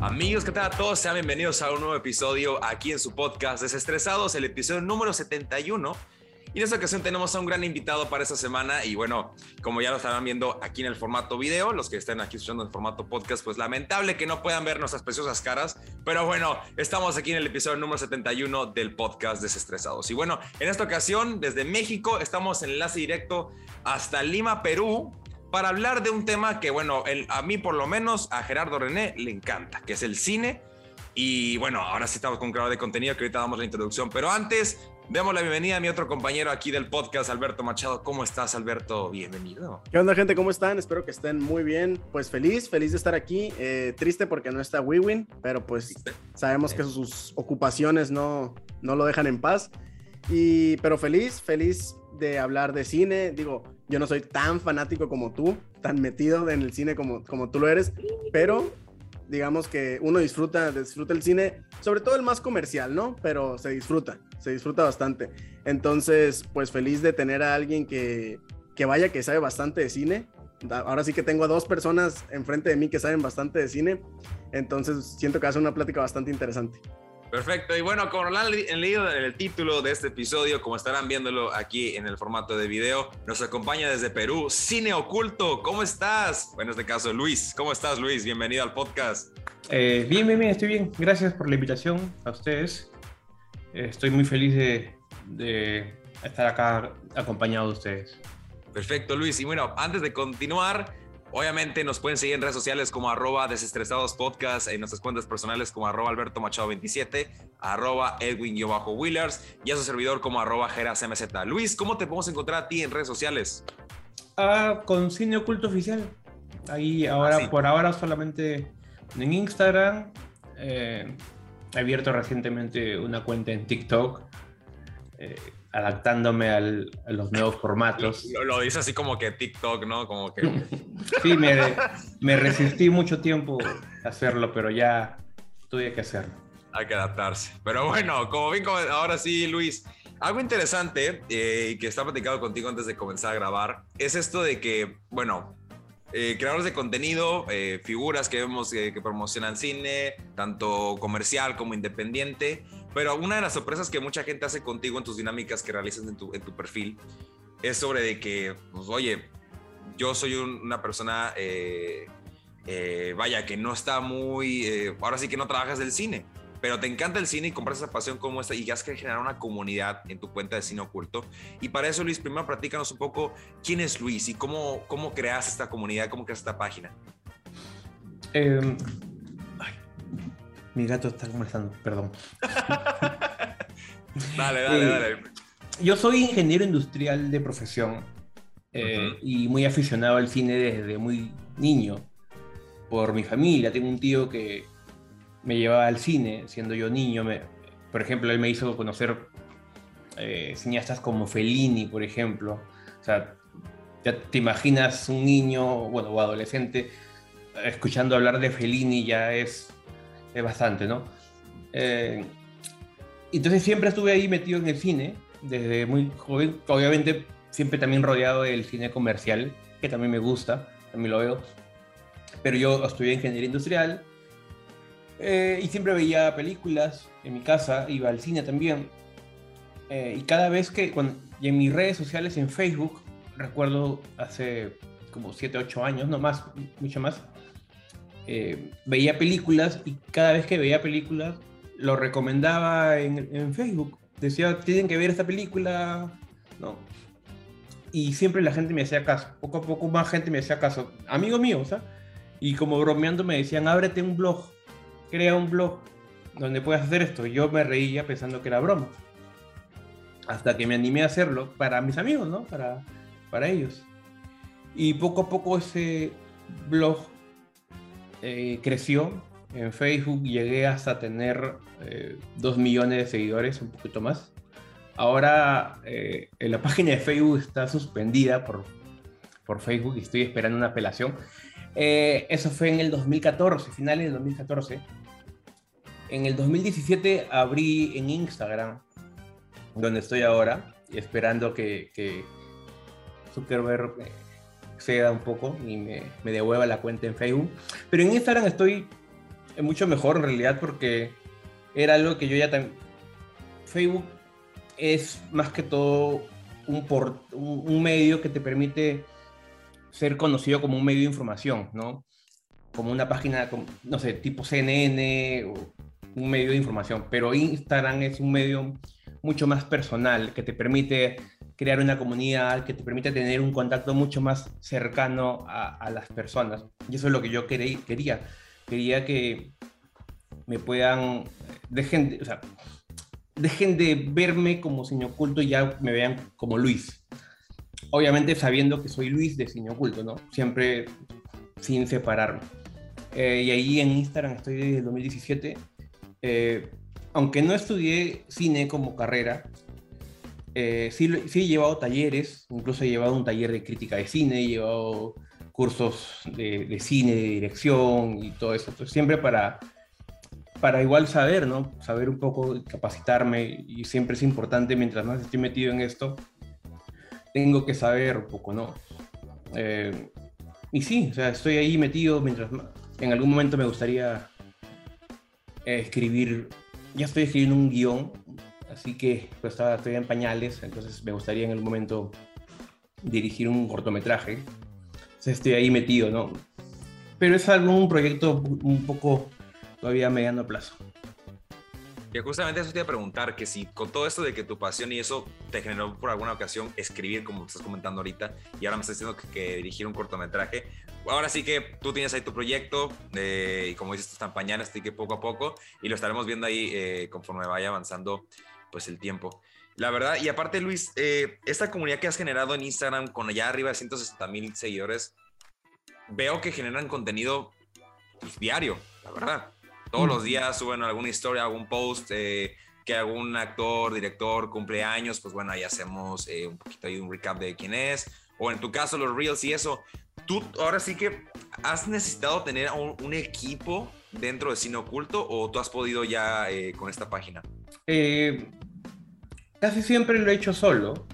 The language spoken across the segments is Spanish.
Amigos, ¿qué tal a todos? Sean bienvenidos a un nuevo episodio aquí en su podcast Desestresados, el episodio número 71. Y en esta ocasión tenemos a un gran invitado para esta semana y bueno, como ya lo estarán viendo aquí en el formato video, los que estén aquí escuchando en formato podcast, pues lamentable que no puedan ver nuestras preciosas caras, pero bueno, estamos aquí en el episodio número 71 del podcast Desestresados. Y bueno, en esta ocasión desde México estamos en enlace directo hasta Lima, Perú, para hablar de un tema que, bueno, a mí por lo menos, a Gerardo René le encanta, que es el cine. Y bueno, ahora sí estamos con un creador de contenido que ahorita damos la introducción, pero antes demos la bienvenida a mi otro compañero aquí del podcast, Alberto Machado. ¿Cómo estás, Alberto? Bienvenido. ¿Qué onda, gente? ¿Cómo están? Espero que estén muy bien. Pues feliz, feliz de estar aquí. Eh, triste porque no está Wiwin, pero pues sabemos que sus ocupaciones no, no lo dejan en paz. Y, pero feliz, feliz de hablar de cine. Digo, yo no soy tan fanático como tú, tan metido en el cine como, como tú lo eres, pero digamos que uno disfruta, disfruta el cine, sobre todo el más comercial, ¿no? Pero se disfruta, se disfruta bastante. Entonces, pues feliz de tener a alguien que, que vaya, que sabe bastante de cine. Ahora sí que tengo a dos personas enfrente de mí que saben bastante de cine, entonces siento que ser una plática bastante interesante. Perfecto. Y bueno, como lo han leído en el título de este episodio, como estarán viéndolo aquí en el formato de video, nos acompaña desde Perú Cine Oculto. ¿Cómo estás? Bueno, en este caso, Luis. ¿Cómo estás, Luis? Bienvenido al podcast. Eh, bien, bien, bien, estoy bien. Gracias por la invitación a ustedes. Eh, estoy muy feliz de, de estar acá acompañado de ustedes. Perfecto, Luis. Y bueno, antes de continuar, Obviamente nos pueden seguir en redes sociales como arroba desestresados podcast, en nuestras cuentas personales como arroba alberto machado 27, arroba edwin-willers y a su servidor como arroba gerasmz. Luis, ¿cómo te podemos encontrar a ti en redes sociales? Ah, con Cine Oculto Oficial. Ahí ahora, ah, por ahora solamente en Instagram. Eh, he abierto recientemente una cuenta en TikTok. Eh, adaptándome a los nuevos formatos. Lo, dice así como que TikTok, ¿no? Como que... sí, me, resistí mucho tiempo a hacerlo, pero ya tuve que hacerlo. Hay que adaptarse. Pero bueno, como bien, ahora sí, Luis, algo interesante eh, que está platicado contigo antes de comenzar a grabar es esto de que, bueno, eh, creadores de contenido, eh, figuras que vemos que promocionan cine, tanto comercial como independiente, pero una de las sorpresas que mucha gente hace contigo en tus dinámicas que realizas en tu, en tu perfil es sobre de que, pues, oye, yo soy una persona, eh, eh, vaya, que no está muy, eh, ahora sí que no trabajas del cine, pero te encanta el cine y compras esa pasión como esta y has que generar una comunidad en tu cuenta de cine oculto. Y para eso, Luis, primero platícanos un poco quién es Luis y cómo, cómo creas esta comunidad, cómo creas esta página. Mi gato está conversando, perdón. dale, dale, eh, dale. Yo soy ingeniero industrial de profesión eh, y muy aficionado al cine desde muy niño. Por mi familia, tengo un tío que me llevaba al cine siendo yo niño. por ejemplo, él me hizo conocer eh, cineastas como Fellini, por ejemplo. O sea, ya te imaginas un niño, bueno, o adolescente, escuchando hablar de Fellini ya es es bastante, ¿no? Eh, entonces siempre estuve ahí metido en el cine, desde muy joven, obviamente siempre también rodeado del cine comercial, que también me gusta, también lo veo, pero yo estudié ingeniería industrial eh, y siempre veía películas en mi casa, iba al cine también, eh, y cada vez que, cuando, y en mis redes sociales, en Facebook, recuerdo hace como 7, 8 años, no más, mucho más, eh, veía películas y cada vez que veía películas lo recomendaba en, Facebook. Decía, tienen que ver esta película, ¿no? Y siempre la gente me hacía caso. Poco a poco más gente me hacía caso. Amigo mío, ¿sabes? Y como bromeando me decían, ábrete un blog, crea un blog donde puedas hacer esto. Yo me reía pensando que era broma. Hasta que me animé a hacerlo para mis amigos, ¿no? Para, para ellos. Y poco a poco ese blog eh, creció en Facebook, llegué hasta tener eh, 2 millones de seguidores, un poquito más. Ahora eh, la página de Facebook está suspendida por, por Facebook y estoy esperando una apelación. Eh, eso fue en el 2014, finales del 2014. En el 2017 abrí en Instagram, donde estoy ahora, esperando que, que Zuckerberg ceda un poco y me, me, devuelva la cuenta en Facebook. Pero en Instagram estoy es mucho mejor en realidad porque era algo que yo ya también... Facebook es más que todo un, por, un, medio que te permite ser conocido como un medio de información, ¿no? Como una página, no sé, tipo CNN o un medio de información, pero Instagram es un medio mucho más personal que te permite crear una comunidad, que te permite tener un contacto mucho más cercano a, las personas. Y eso es lo que yo quería. Quería que me puedan, dejen, o sea, dejen de verme como Cine Oculto y ya me vean como Luis. Obviamente sabiendo que soy Luis de Cine Oculto, ¿no? Siempre sin separarme. Eh, y ahí en Instagram estoy desde el 2017. Eh, aunque no estudié cine como carrera, eh, sí, sí, he llevado talleres, incluso he llevado un taller de crítica de cine, he llevado cursos de, de cine, de dirección y todo eso. Entonces, siempre para para igual saber, ¿no? Saber un poco, capacitarme y siempre es importante, mientras más estoy metido en esto, tengo que saber un poco, ¿no? Eh, y sí, o sea, estoy ahí metido mientras en algún momento me gustaría escribir, ya estoy escribiendo un guion, así que pues, estoy en pañales, entonces me gustaría en algún momento dirigir un cortometraje. O estoy ahí metido, ¿no? Pero es algún proyecto un poco todavía a mediano plazo. Y justamente eso te iba a preguntar, que si con todo esto de que tu pasión y eso te generó por alguna ocasión escribir, como estás comentando ahorita, y ahora me estás diciendo que, dirigir un cortometraje, ahora sí que tú tienes ahí tu proyecto, y como dices, están pañales, así que poco a poco, y lo estaremos viendo ahí eh, conforme vaya avanzando pues el tiempo. La verdad, y aparte Luis, eh, esta comunidad que has generado en Instagram con allá arriba de 160 mil seguidores, veo que generan contenido pues, diario, la verdad. Todos los días suben alguna historia, algún post, eh, que algún actor, director cumpleaños, pues bueno, ahí hacemos eh, un poquito ahí un recap de quién es. O en tu caso, los reels y eso. Tú ahora sí que has necesitado tener un, equipo dentro de Cine Oculto o tú has podido ya eh, con esta página? casi siempre lo he hecho solo,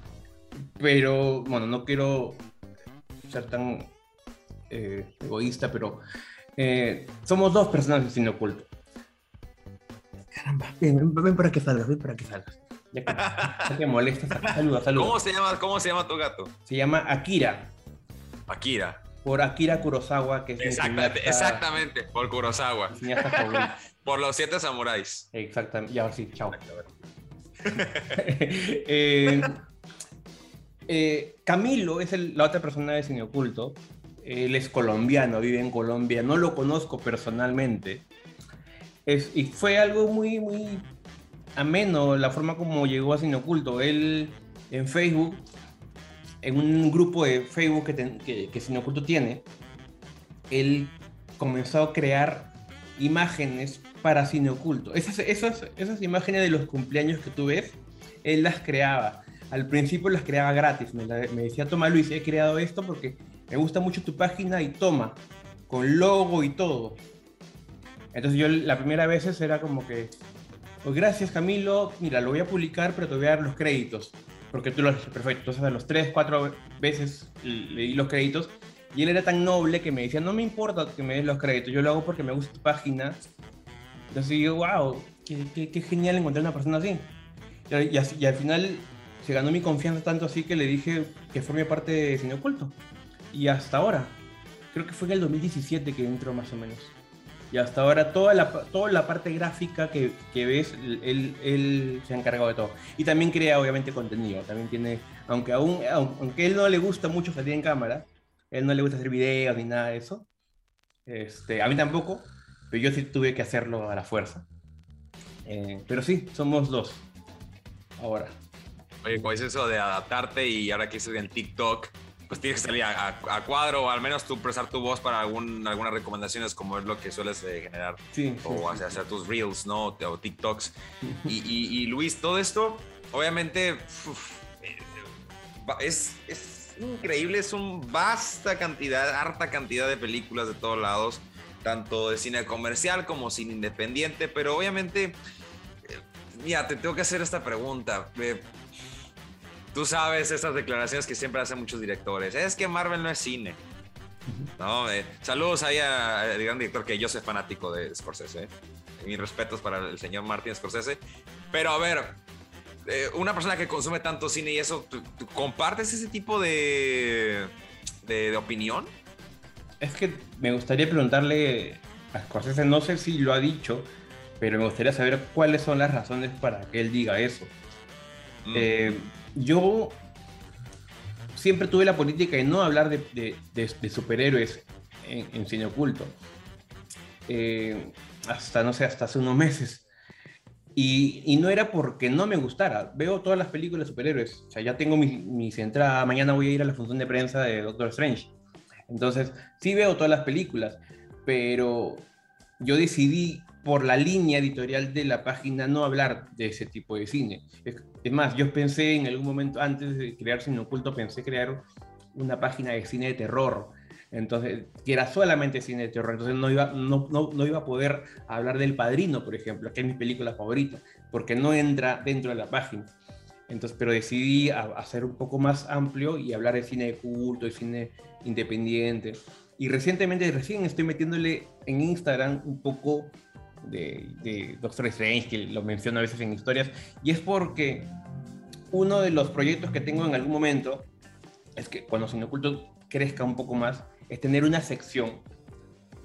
pero bueno, no quiero ser tan egoísta, pero eh, somos dos personas en cine oculto. Caramba, ven, ven, para que salgas, ven para que salgas. Ya que, te molestas, saluda, saluda. ¿Cómo se, llama, ¿Cómo se llama tu gato? Se llama Akira. Akira. Por Akira Kurosawa, que es Exactamente, exactamente por Kurosawa. por los siete samuráis. Exactamente, ya ahora sí, chao. eh, eh, Camilo es el, la otra persona de Cine Oculto él es colombiano, vive en Colombia, no lo conozco personalmente. Es, y fue algo muy, muy ameno la forma como llegó a Cine Oculto. Él en Facebook, en un grupo de Facebook que, que, Cine Oculto tiene, él comenzó a crear imágenes para Cine Oculto. Esas imágenes de los cumpleaños que tú ves, él las creaba. Al principio las creaba gratis. Me, me decía, toma Luis, he creado esto porque me gusta mucho tu página y toma, con logo y todo. Entonces yo la primera vez era como que, pues gracias Camilo, mira, lo voy a publicar, pero te voy a dar los créditos, porque tú lo haces perfecto. Entonces a los tres, cuatro veces le di los créditos y él era tan noble que me decía, no me importa que me des los créditos, yo lo hago porque me gusta tu página. Entonces digo, wow, qué, qué, genial encontrar una persona así. Y, y, al final se ganó mi confianza tanto así que le dije que forme parte de Cine Oculto y hasta ahora. Creo que fue en el 2017 que entró más o menos. Y hasta ahora toda la, toda la parte gráfica que, que ves, él, él, se ha encargado de todo. Y también crea obviamente contenido. También tiene, aunque aún, aunque él no le gusta mucho salir en cámara, él no le gusta hacer videos ni nada de eso. Este, a mí tampoco, pero yo sí tuve que hacerlo a la fuerza. Eh, pero sí, somos dos. Ahora. Oye, ¿cómo es eso de adaptarte y ahora que estoy en TikTok, pues tienes que salir a, cuadro o al menos tú prestar tu voz para algún, algunas recomendaciones como es lo que sueles eh, generar o hacer, tus reels, ¿no? O TikToks. y, Luis, todo esto, obviamente, eh, es, es increíble, es una vasta cantidad, harta cantidad de películas de todos lados, tanto de cine comercial como cine independiente, pero obviamente, eh, mira, te tengo que hacer esta pregunta. Tú sabes esas declaraciones que siempre hacen muchos directores. Es que Marvel no es cine. No, eh, saludos ahí al gran director que yo soy fanático de Scorsese. Eh. Mis respetos para el señor Martin Scorsese. Pero a ver, eh, una persona que consume tanto cine y eso, ¿tú, compartes ese tipo de, de, opinión? Es que me gustaría preguntarle a Scorsese, no sé si lo ha dicho, pero me gustaría saber cuáles son las razones para que él diga eso. Mm. Yo siempre tuve la política de no hablar de, superhéroes en, cine oculto. Eh, hasta, no sé, hasta hace unos meses. Y, no era porque no me gustara. Veo todas las películas de superhéroes. O sea, ya tengo mi, mi entrada. Mañana voy a ir a la función de prensa de Doctor Strange. Entonces, sí veo todas las películas. Pero yo decidí por la línea editorial de la página no hablar de ese tipo de cine. Es, más, yo pensé en algún momento, antes de crear Cine Oculto, pensé crear una página de cine de terror. Entonces, que era solamente cine de terror. Entonces no iba, no, no, iba a poder hablar del Padrino, por ejemplo, que es mi película favorita, porque no entra dentro de la página. Entonces, pero decidí hacer un poco más amplio y hablar de cine de culto, de cine independiente. Y recientemente, recién estoy metiéndole en Instagram un poco de, Doctor Strange, que lo menciono a veces en historias, y es porque uno de los proyectos que tengo en algún momento es que cuando Cine Oculto crezca un poco más, es tener una sección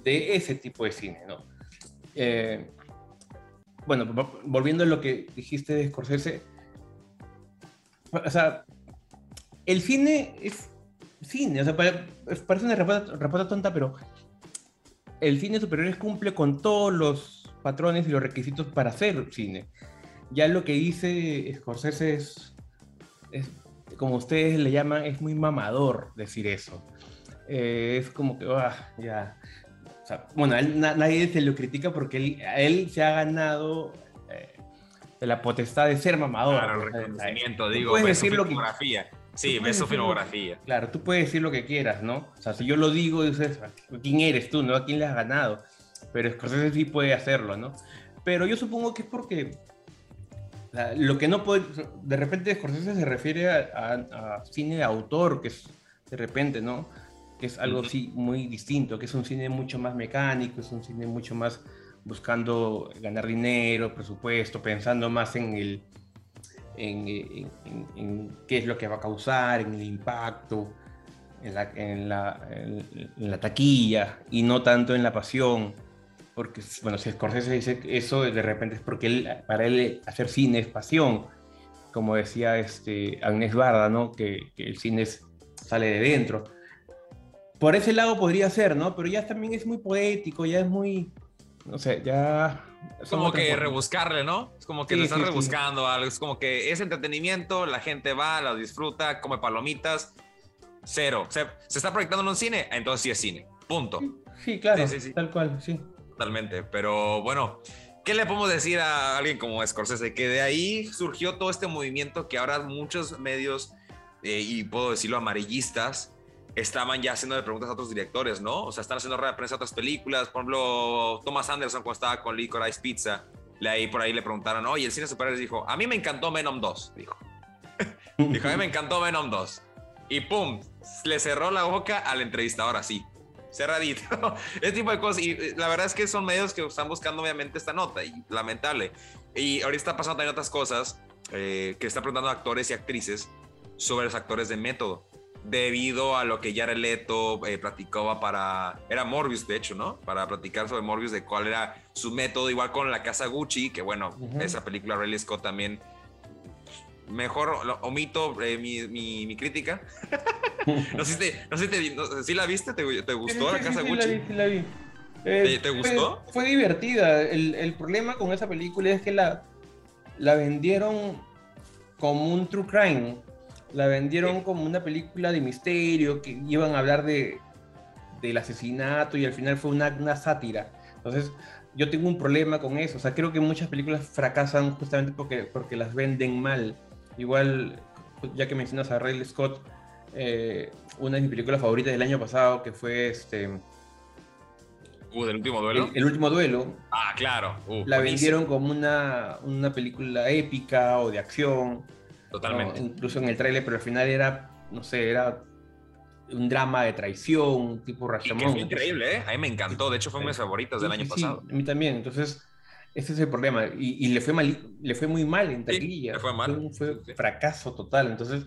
de ese tipo de cine, ¿no? Eh, bueno, volviendo a lo que dijiste de Scorsese, o sea, el cine es cine, o sea, parece una respuesta, tonta, pero el cine superior cumple con todos los patrones y los requisitos para hacer cine. Ya lo que dice Scorsese es, como ustedes le llaman, es muy mamador decir eso. Eh, es como que, ah, ya. bueno, nadie se lo critica porque él, él se ha ganado eh, la potestad de ser mamador. Claro, el reconocimiento, digo, puedes decir lo que Sí, ves su filmografía. Claro, tú puedes decir lo que quieras, ¿no? O sea, si yo lo digo, dices, ¿quién eres tú, no? ¿A quién le has ganado? Pero Scorsese sí puede hacerlo, ¿no? Pero yo supongo que es porque lo que no puede, de repente Scorsese se refiere a, cine de autor, que es de repente, ¿no? Que es algo sí muy distinto, que es un cine mucho más mecánico, es un cine mucho más buscando ganar dinero, presupuesto, pensando más en el, en, en, qué es lo que va a causar, en el impacto, en la, en la, en la taquilla y no tanto en la pasión porque, bueno, si Scorsese dice eso, de repente es porque él, para él hacer cine es pasión, como decía este, Agnés Barda, ¿no? Que, el cine sale de dentro. Por ese lado podría ser, ¿no? Pero ya también es muy poético, ya es muy, no sé, ya... Es como que rebuscarle, ¿no? Es como que le están rebuscando algo, es como que es entretenimiento, la gente va, la disfruta, come palomitas, cero. Se, se está proyectando en un cine, entonces sí es cine, punto. Sí, claro, tal cual, sí totalmente. Pero bueno, ¿qué le podemos decir a alguien como Scorsese? Que de ahí surgió todo este movimiento que ahora muchos medios, eh, y puedo decirlo, amarillistas, estaban ya haciendo preguntas a otros directores, ¿no? O sea, están haciendo rueda de prensa a otras películas. Por ejemplo, Thomas Anderson, cuando estaba con Licorice Pizza, le ahí por ahí le preguntaron, oye, el cine superhéroes dijo, a mí me encantó Venom 2, dijo. dijo, a mí me encantó Venom 2. Y pum, le cerró la boca al entrevistador así cerradito. Ese tipo de cosas. Y eh, la verdad es que son medios que están buscando obviamente esta nota y lamentable. Y ahorita está pasando también otras cosas eh, que están preguntando a actores y actrices sobre los actores de método. Debido a lo que Jared Leto eh, platicaba para. Era Morbius, de hecho, ¿no? Para platicar sobre Morbius, de cuál era su método, igual con la casa Gucci, que bueno, esa película Riley Scott también mejor omito eh, mi, mi, crítica. no sé si, no sé si la viste, ¿te, te gustó la casa Gucci? Sí, la vi, ¿Te, eh, gustó? Fue, divertida. El, el, problema con esa película es que la, la vendieron como un true crime. La vendieron como una película de misterio, que iban a hablar de, del asesinato y al final fue una, una sátira. Entonces, yo tengo un problema con eso. O sea, creo que muchas películas fracasan justamente porque, porque las venden mal. Igual, ya que mencionas a Riley Scott, eh, una de mis películas favoritas del año pasado, que fue este. Uh, del último duelo. El, último duelo. Ah, claro. Uh, la vendieron como una, una película épica o de acción. Totalmente. Incluso en el tráiler, pero al final era, no sé, era un drama de traición, tipo Rashomon. Fue increíble, ¿eh? A mí me encantó. De hecho, fue uno de mis favoritos del año pasado. a mí también. Entonces, ese es el problema. Y, le, fue mal, le fue muy mal en taquilla. le fue mal. Fue, un fracaso total. Entonces,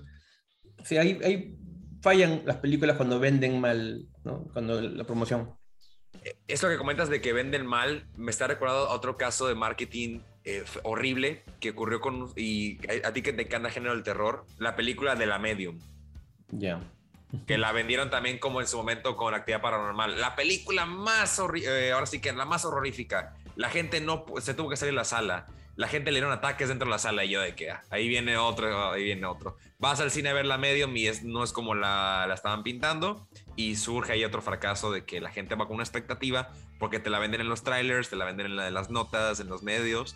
sí, ahí, ahí fallan las películas cuando venden mal, ¿no? Cuando la promoción. Esto que comentas de que venden mal, me está recordando otro caso de marketing eh, horrible que ocurrió con, y a, ti que te encanta el género del terror, la película de la Medium. Ya. Que la vendieron también como en su momento con Actividad Paranormal. La película más, eh, ahora sí que la más horrorífica. La gente no, se tuvo que salir de la sala. La gente le dieron ataques dentro de la sala y yo de que ah, ahí viene otro, ahí viene otro. Vas al cine a ver la Medium y es, no es como la, la estaban pintando y surge ahí otro fracaso de que la gente va con una expectativa porque te la venden en los trailers, te la venden en, la, las notas, en los medios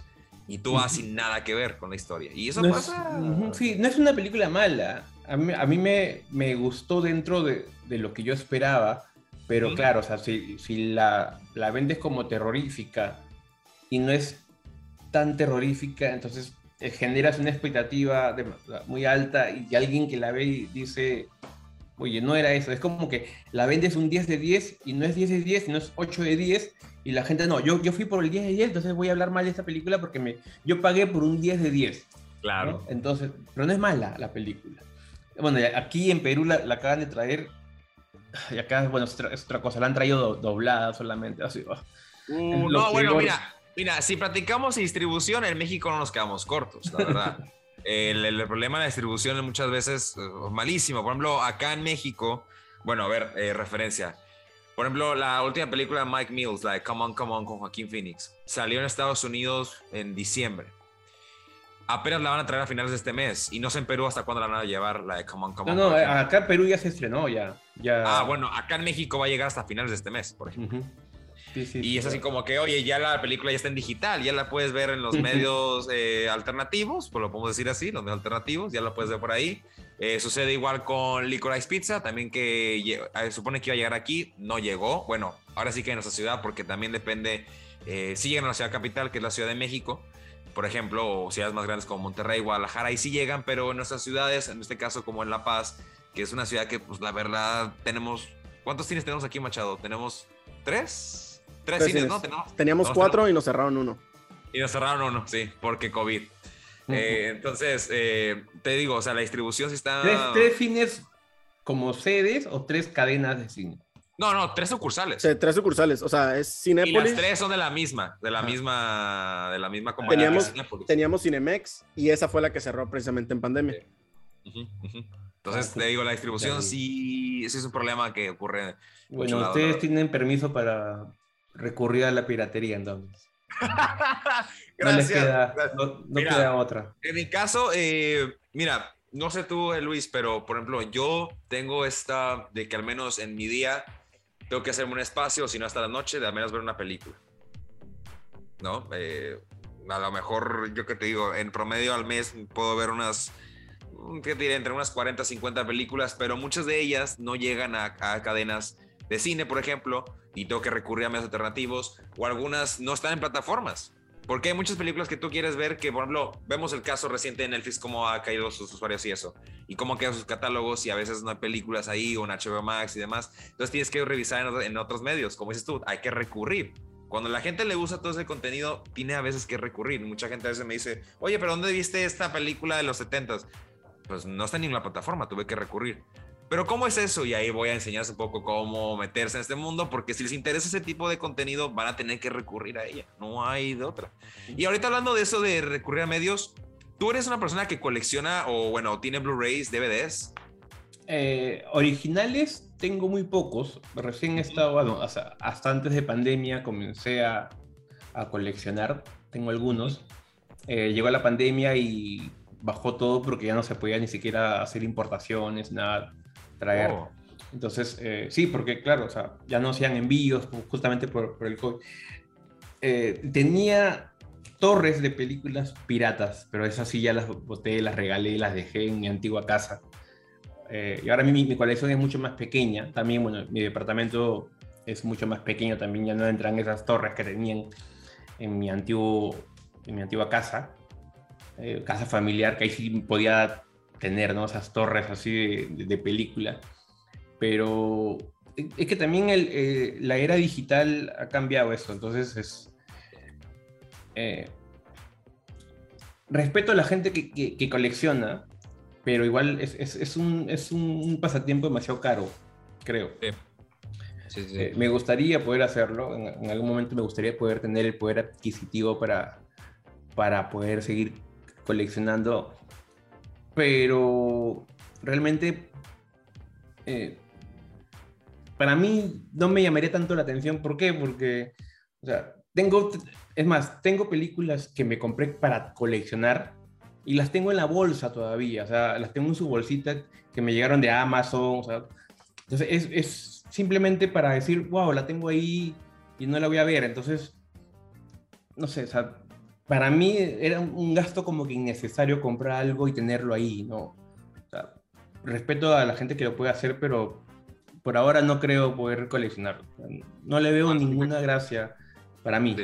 y tú vas sin nada que ver con la historia. Y eso pasa. sí, no es una película mala. A mí, a mí me, me, gustó dentro de, de, lo que yo esperaba, pero claro, o sea, si, si la, la, vendes como terrorífica y no es tan terrorífica, entonces eh, generas una expectativa muy alta y alguien que la ve y dice, oye, no era eso, es como que la vendes un 10 de 10 y no es 10 de 10, sino es 8 de 10 y la gente no, yo, yo fui por el 10 de 10, entonces voy a hablar mal de esta película porque me, yo pagué por un 10 de 10. Claro. Entonces, pero no es mala la película. Bueno, aquí en Perú la, acaban de traer, y acá, bueno, es otra, cosa, la han traído doblada solamente, así. Oh. Uh, no, bueno, mira, mira, si practicamos distribución, en México no nos quedamos cortos, la verdad. el, problema de la distribución es muchas veces uh, malísimo. Por ejemplo, acá en México, bueno, a ver, eh, referencia. Por ejemplo, la última película de Mike Mills, la de Come On, Come On con Joaquín Phoenix, salió en Estados Unidos en diciembre. Apenas la van a traer a finales de este mes y no sé en Perú hasta cuándo la van a llevar la de Come On, Come On. No, no, acá en Perú ya se estrenó, ya, ya. Ah, bueno, acá en México va a llegar hasta finales de este mes, por ejemplo. Y es así como que, oye, ya la película ya está en digital, ya la puedes ver en los medios eh, alternativos, pues lo podemos decir así, los medios alternativos, ya la puedes ver por ahí. Eh, sucede igual con Licorice Pizza, también que eh, supone que iba a llegar aquí, no llegó. Bueno, ahora sí que en nuestra ciudad, porque también depende, eh, si llegan a la ciudad capital, que es la Ciudad de México, por ejemplo, o ciudades más grandes como Monterrey, Guadalajara, ahí sí llegan, pero en nuestras ciudades, en este caso como en La Paz, que es una ciudad que, pues la verdad, tenemos... ¿Cuántos cines tenemos aquí, Machado? ¿Tenemos tres? Tres, cines, ¿no? Teníamos cuatro y nos cerraron uno. Y nos cerraron uno, sí, porque COVID. Eh, entonces, eh, te digo, o sea, la distribución sí está... ¿Tres, cines como sedes o tres cadenas de cine? No, no, tres sucursales. Sí, tres sucursales, o sea, es Cinepolis. Y las tres son de la misma, de la misma, de la misma compañía. Teníamos, teníamos Cinemex y esa fue la que cerró precisamente en pandemia. Entonces, te digo, la distribución sí, sí es un problema que ocurre. Bueno, ustedes tienen permiso para recurrir a la piratería entonces. gracias. No, queda, otra. En mi caso, eh, mira, no sé tú, eh, Luis, pero por ejemplo, yo tengo esta de que al menos en mi día tengo que hacerme un espacio, si no hasta la noche, de al menos ver una película. ¿No? Eh, a lo mejor, yo que te digo, en promedio al mes puedo ver unas, ¿qué te diré? Entre unas 40, 50 películas, pero muchas de ellas no llegan a, a cadenas de cine, por ejemplo, y tengo que recurrir a medios alternativos, o algunas no están en plataformas. Porque hay muchas películas que tú quieres ver que, por ejemplo, vemos el caso reciente de Netflix, cómo ha caído sus usuarios y eso, y cómo quedan sus catálogos y a veces no hay películas ahí o en HBO Max y demás. Entonces tienes que revisar en, otros medios, como dices tú, hay que recurrir. Cuando la gente le usa todo ese contenido, tiene a veces que recurrir. Mucha gente a veces me dice, oye, pero ¿dónde viste esta película de los 70s? Pues no está en la plataforma, tuve que recurrir. Pero ¿cómo es eso? Y ahí voy a enseñarles un poco cómo meterse en este mundo, porque si les interesa ese tipo de contenido, van a tener que recurrir a ella. No hay de otra. Y ahorita hablando de eso de recurrir a medios, ¿tú eres una persona que colecciona o, bueno, tiene Blu-rays, DVDs? Eh, originales tengo muy pocos. Recién he estado, bueno, hasta, antes de pandemia comencé a, a coleccionar. Tengo algunos. Eh, llegó la pandemia y bajó todo porque ya no se podía ni siquiera hacer importaciones, nada traer. Oh. Entonces, eh, sí, porque claro, o sea, ya no hacían envíos justamente por, el COVID. Eh, tenía torres de películas piratas, pero esas sí ya las boté, las regalé, las dejé en mi antigua casa. Eh, y ahora mi, mi, colección es mucho más pequeña. También, bueno, mi departamento es mucho más pequeño. También ya no entran esas torres que tenían en mi, antiguo, en mi antigua casa. casa familiar, que ahí sí podía tener ¿no? esas torres así de, película. pero es que también eh, la era digital ha cambiado eso, entonces es... Eh, respeto a la gente que, colecciona, pero igual es, un, pasatiempo demasiado caro, creo. Eh, me gustaría poder hacerlo, en, algún momento me gustaría poder tener el poder adquisitivo para, para poder seguir coleccionando, pero realmente para mí no me llamaría tanto la atención. ¿Por qué? Porque, o sea, tengo, es más, tengo películas que me compré para coleccionar y las tengo en la bolsa todavía, o sea, las tengo en su bolsita que me llegaron de Amazon, o sea, entonces es, es simplemente para decir, wow, la tengo ahí y no la voy a ver, entonces, no sé, o sea, para mí era un gasto como que innecesario comprar algo y tenerlo ahí, ¿no? O sea, respeto a la gente que lo puede hacer, pero por ahora no creo poder coleccionarlo. No le veo ninguna gracia para mí.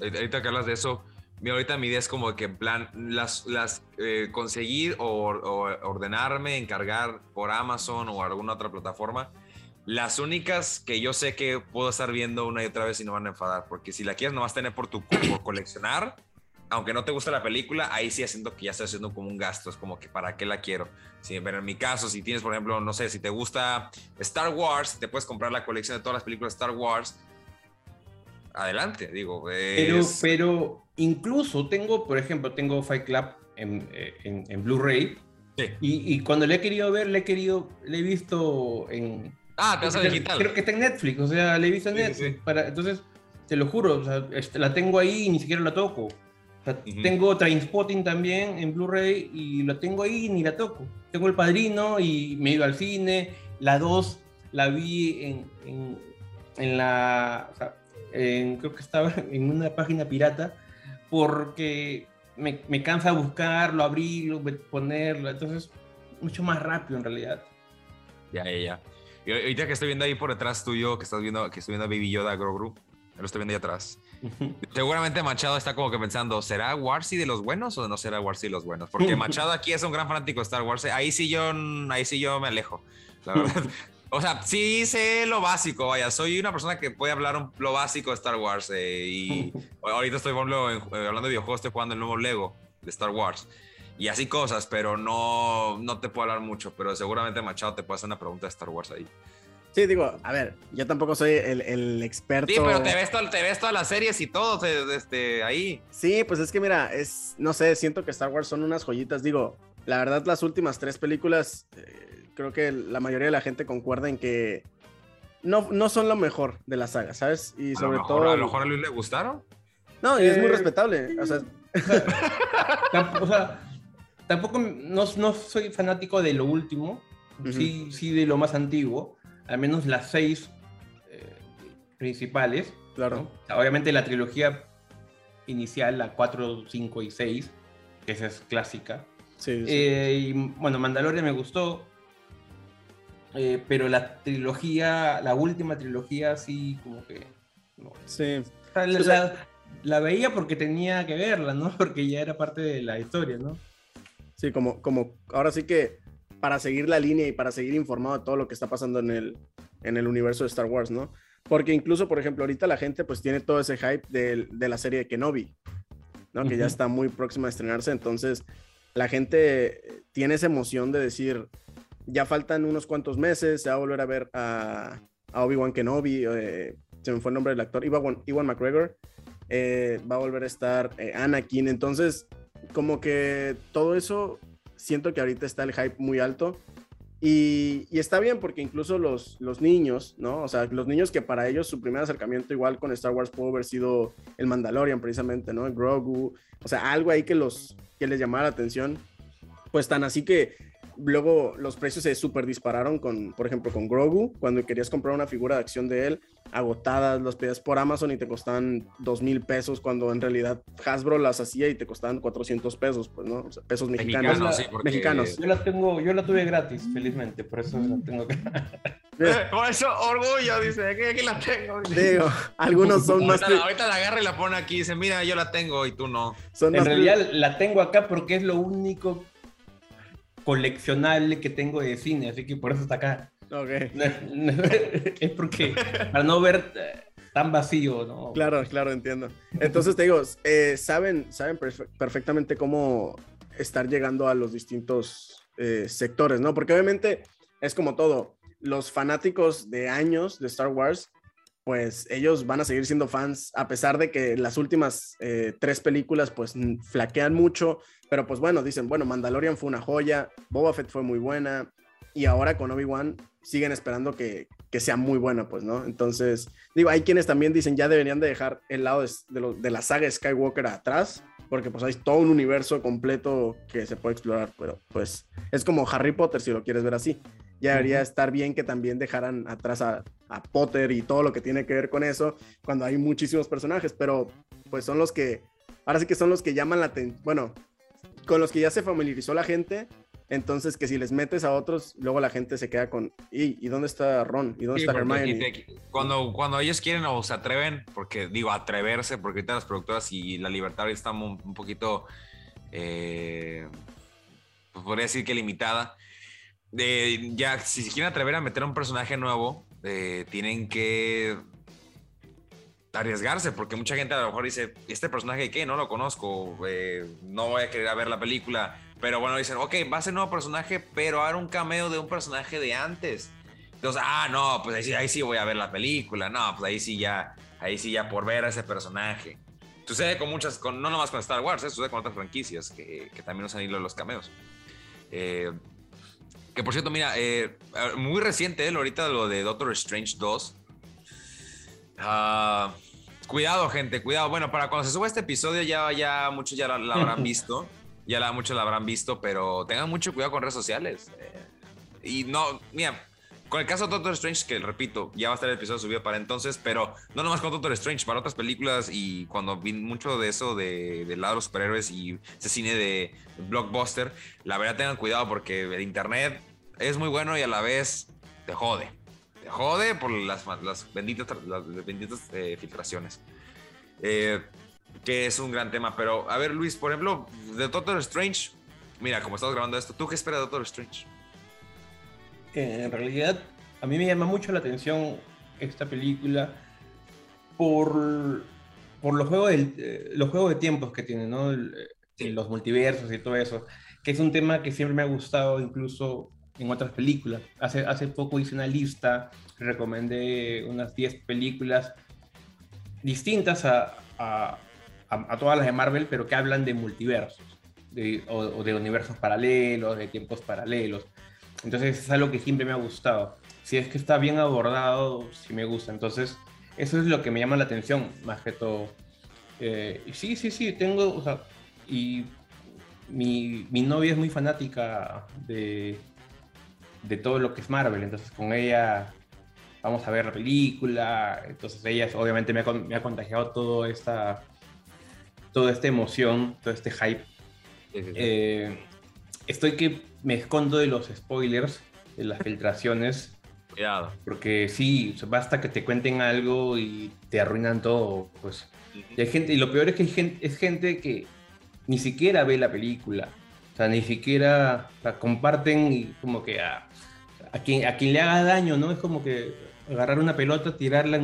Ahorita que hablas de eso, mi, ahorita mi idea es como que en plan, las, las eh, conseguir o, ordenarme, encargar por Amazon o alguna otra plataforma. Las únicas que yo sé que puedo estar viendo una y otra vez y no van a enfadar, porque si la quieres no vas a tener por tu por coleccionar, aunque no te guste la película, ahí sí siento que ya estoy haciendo como un gasto, es como que para qué la quiero. Sí, pero en mi caso, si tienes, por ejemplo, no sé, si te gusta Star Wars, te puedes comprar la colección de todas las películas de Star Wars. Adelante, digo. Pero, pero incluso tengo, por ejemplo, tengo Fight Club en, en, Blu-ray. Sí. Y, y, cuando le he querido ver, le he querido, le he visto en... Ah, te vas a digital. Creo que está en Netflix, o sea, le he visto en Netflix. Para, entonces, te lo juro, o sea, la tengo ahí y ni siquiera la toco. Tengo Trainspotting también en Blu-ray y lo tengo ahí y ni la toco. Tengo El Padrino y me ido al cine. La 2 la vi en, en, la... creo que estaba en una página pirata porque me, me cansa buscarlo, abrirlo, ponerlo. Entonces, mucho más rápido en realidad. Ya, ya, ya. Y ahorita que estoy viendo ahí por detrás tuyo, que estás viendo, que estoy viendo a Baby Yoda Grogu, lo estoy viendo ahí atrás. Seguramente Machado está como que pensando, ¿será Warsi de los buenos o no será Warsi de los buenos? Porque Machado aquí es un gran fanático de Star Wars. Ahí sí yo, ahí sí yo me alejo, la verdad. O sea, sí sé lo básico, vaya, soy una persona que puede hablar lo básico de Star Wars eh, y ahorita estoy hablando, eh, hablando de videojuegos, estoy jugando el nuevo Lego de Star Wars y así cosas, pero no, no te puedo hablar mucho, pero seguramente Machado te puede hacer una pregunta de Star Wars ahí. Sí, digo, a ver, yo tampoco soy el, el experto. Sí, pero te ves, te ves todas las series y todo este, ahí. Sí, pues es que mira, es, no sé, siento que Star Wars son unas joyitas. Digo, la verdad, las últimas tres películas, eh, creo que la mayoría de la gente concuerda en que no, no son lo mejor de la saga, ¿sabes? Y sobre todo. A lo mejor a Luis le gustaron. No, y es muy eh, respetable. O sea, o sea tampoco no, no, soy fanático de lo último, sí, sí de lo más antiguo al menos las seis eh, principales. Claro. Obviamente la trilogía inicial, la 4, 5 y 6, que esa es clásica. Sí, eh, y bueno, Mandalorian me gustó, eh, pero la trilogía, la última trilogía, sí, como que. Sí. la, veía porque tenía que verla, ¿no? Porque ya era parte de la historia, ¿no? Sí, como, como ahora sí que para seguir la línea y para seguir informado de todo lo que está pasando en el, en el universo de Star Wars, ¿no? Porque incluso, por ejemplo, ahorita la gente pues tiene todo ese hype de, de la serie de Kenobi, ¿no? Que ya está muy próxima a estrenarse, entonces la gente tiene esa emoción de decir, ya faltan unos cuantos meses, se va a volver a ver a, a Obi-Wan Kenobi, eh, se me fue el nombre del actor, Iwan, Iwan McGregor, eh, va a volver a estar eh, Anakin, entonces como que todo eso siento que ahorita está el hype muy alto. Y, está bien porque incluso los, los niños, ¿no? O sea, los niños que para ellos su primer acercamiento igual con Star Wars pudo haber sido el Mandalorian precisamente, ¿no? El Grogu, o sea, algo ahí que, los, que les llamara la atención. Pues tan así que luego los precios se super dispararon con, por ejemplo, con Grogu, cuando querías comprar una figura de acción de él, agotadas, los pedías por Amazon y te costaban dos mil pesos, cuando en realidad Hasbro las hacía y te costaban 400 pesos, pues, ¿no? O sea, pesos mexicanos. Mexicanos, Yo la tengo, yo la tuve gratis, felizmente, por eso la tengo que... por eso, orgullo, dice, aquí, la tengo. Digo, algunos son más... Ahorita, la agarra y la pone aquí y dice, mira, yo la tengo y tú no. en realidad la tengo acá porque es lo único coleccionable que tengo de cine, así que por eso está acá. Ok. es porque para no ver eh, tan vacío, ¿no? Claro, claro, entiendo. Entonces te digo, eh, saben, saben perfectamente cómo estar llegando a los distintos eh, sectores, ¿no? Porque obviamente es como todo, los fanáticos de años de Star Wars, pues ellos van a seguir siendo fans a pesar de que las últimas eh, tres películas pues flaquean mucho, pero pues bueno, dicen, bueno, Mandalorian fue una joya, Boba Fett fue muy buena y ahora con Obi-Wan siguen esperando que, que, sea muy buena, pues, ¿no? Entonces, digo, hay quienes también dicen ya deberían de dejar el lado de, de, de la saga Skywalker atrás porque pues hay todo un universo completo que se puede explorar, pero pues es como Harry Potter si lo quieres ver así. Ya debería estar bien que también dejaran atrás a, Potter y todo lo que tiene que ver con eso, cuando hay muchísimos personajes, pero pues son los que, ahora sí que son los que llaman la atención, bueno, con los que ya se familiarizó la gente entonces, que si les metes a otros, luego la gente se queda con, ¿y, ¿y dónde está Ron? ¿Y dónde está Hermione? cuando, cuando ellos quieren o se atreven, porque digo, atreverse, porque ahorita las productoras y la libertad está un, un poquito, eh, pues podría decir que limitada. ya, si se quieren atrever a meter un personaje nuevo, eh, tienen que arriesgarse, porque mucha gente a lo mejor dice, ¿este personaje qué? No lo conozco, eh, no voy a querer ver la película pero bueno, dicen, ok, va a ser nuevo personaje, pero ahora un cameo de un personaje de antes. Entonces, ah, no, pues ahí sí, ahí sí voy a ver la película. No, pues ahí sí ya, ahí sí ya por ver a ese personaje. Sucede con muchas, con, no nomás con Star Wars, ¿eh? sucede con otras franquicias que, que también usan hilo los cameos. Eh, que por cierto, mira, muy reciente, ahorita lo de Doctor Strange 2. Ah, cuidado, gente, cuidado. Bueno, para cuando se suba este episodio, ya, ya muchos ya la habrán visto ya la, muchos la habrán visto, pero tengan mucho cuidado con redes sociales. Eh, y no, mira, con el caso de Doctor Strange, que repito, ya va a estar el episodio subido para entonces, pero no nomás con Doctor Strange, para otras películas y cuando vi mucho de eso de, lado de los superhéroes y ese cine de blockbuster, la verdad tengan cuidado porque el internet es muy bueno y a la vez te jode. Te jode por las, las benditas, las benditas eh, filtraciones. Eh, que es un gran tema. Pero, a ver, Luis, por ejemplo, de Doctor Strange, mira, como estamos grabando esto, ¿tú qué esperas de Doctor Strange? en realidad, a mí me llama mucho la atención esta película por, por los, juegos de, eh, los juegos de tiempos que tiene, ¿no? Los multiversos y todo eso, que es un tema que siempre me ha gustado incluso en otras películas. Hace, hace poco hice una lista, recomendé unas 10 películas distintas a, a, todas las de Marvel, pero que hablan de multiversos, o, de universos paralelos, de tiempos paralelos. Entonces es algo que siempre me ha gustado. Si es que está bien abordado, sí me gusta. Entonces eso es lo que me llama la atención, más que todo. Eh, sí, sí, sí, tengo, y mi, mi, novia es muy fanática de, de todo lo que es Marvel, entonces con ella vamos a ver la película, entonces ella obviamente me ha, me ha contagiado toda esta, toda esta emoción, todo este hype. Eh, estoy que me escondo de los spoilers, de las filtraciones. Cuidado. Porque sí, basta que te cuenten algo y te arruinan todo. Pues. y, hay gente, y lo peor es que hay gente, es gente que ni siquiera ve la película. O sea, ni siquiera la comparten y como que a, quien, a quien le haga daño, ¿no? Es como que agarrar una pelota, tirarla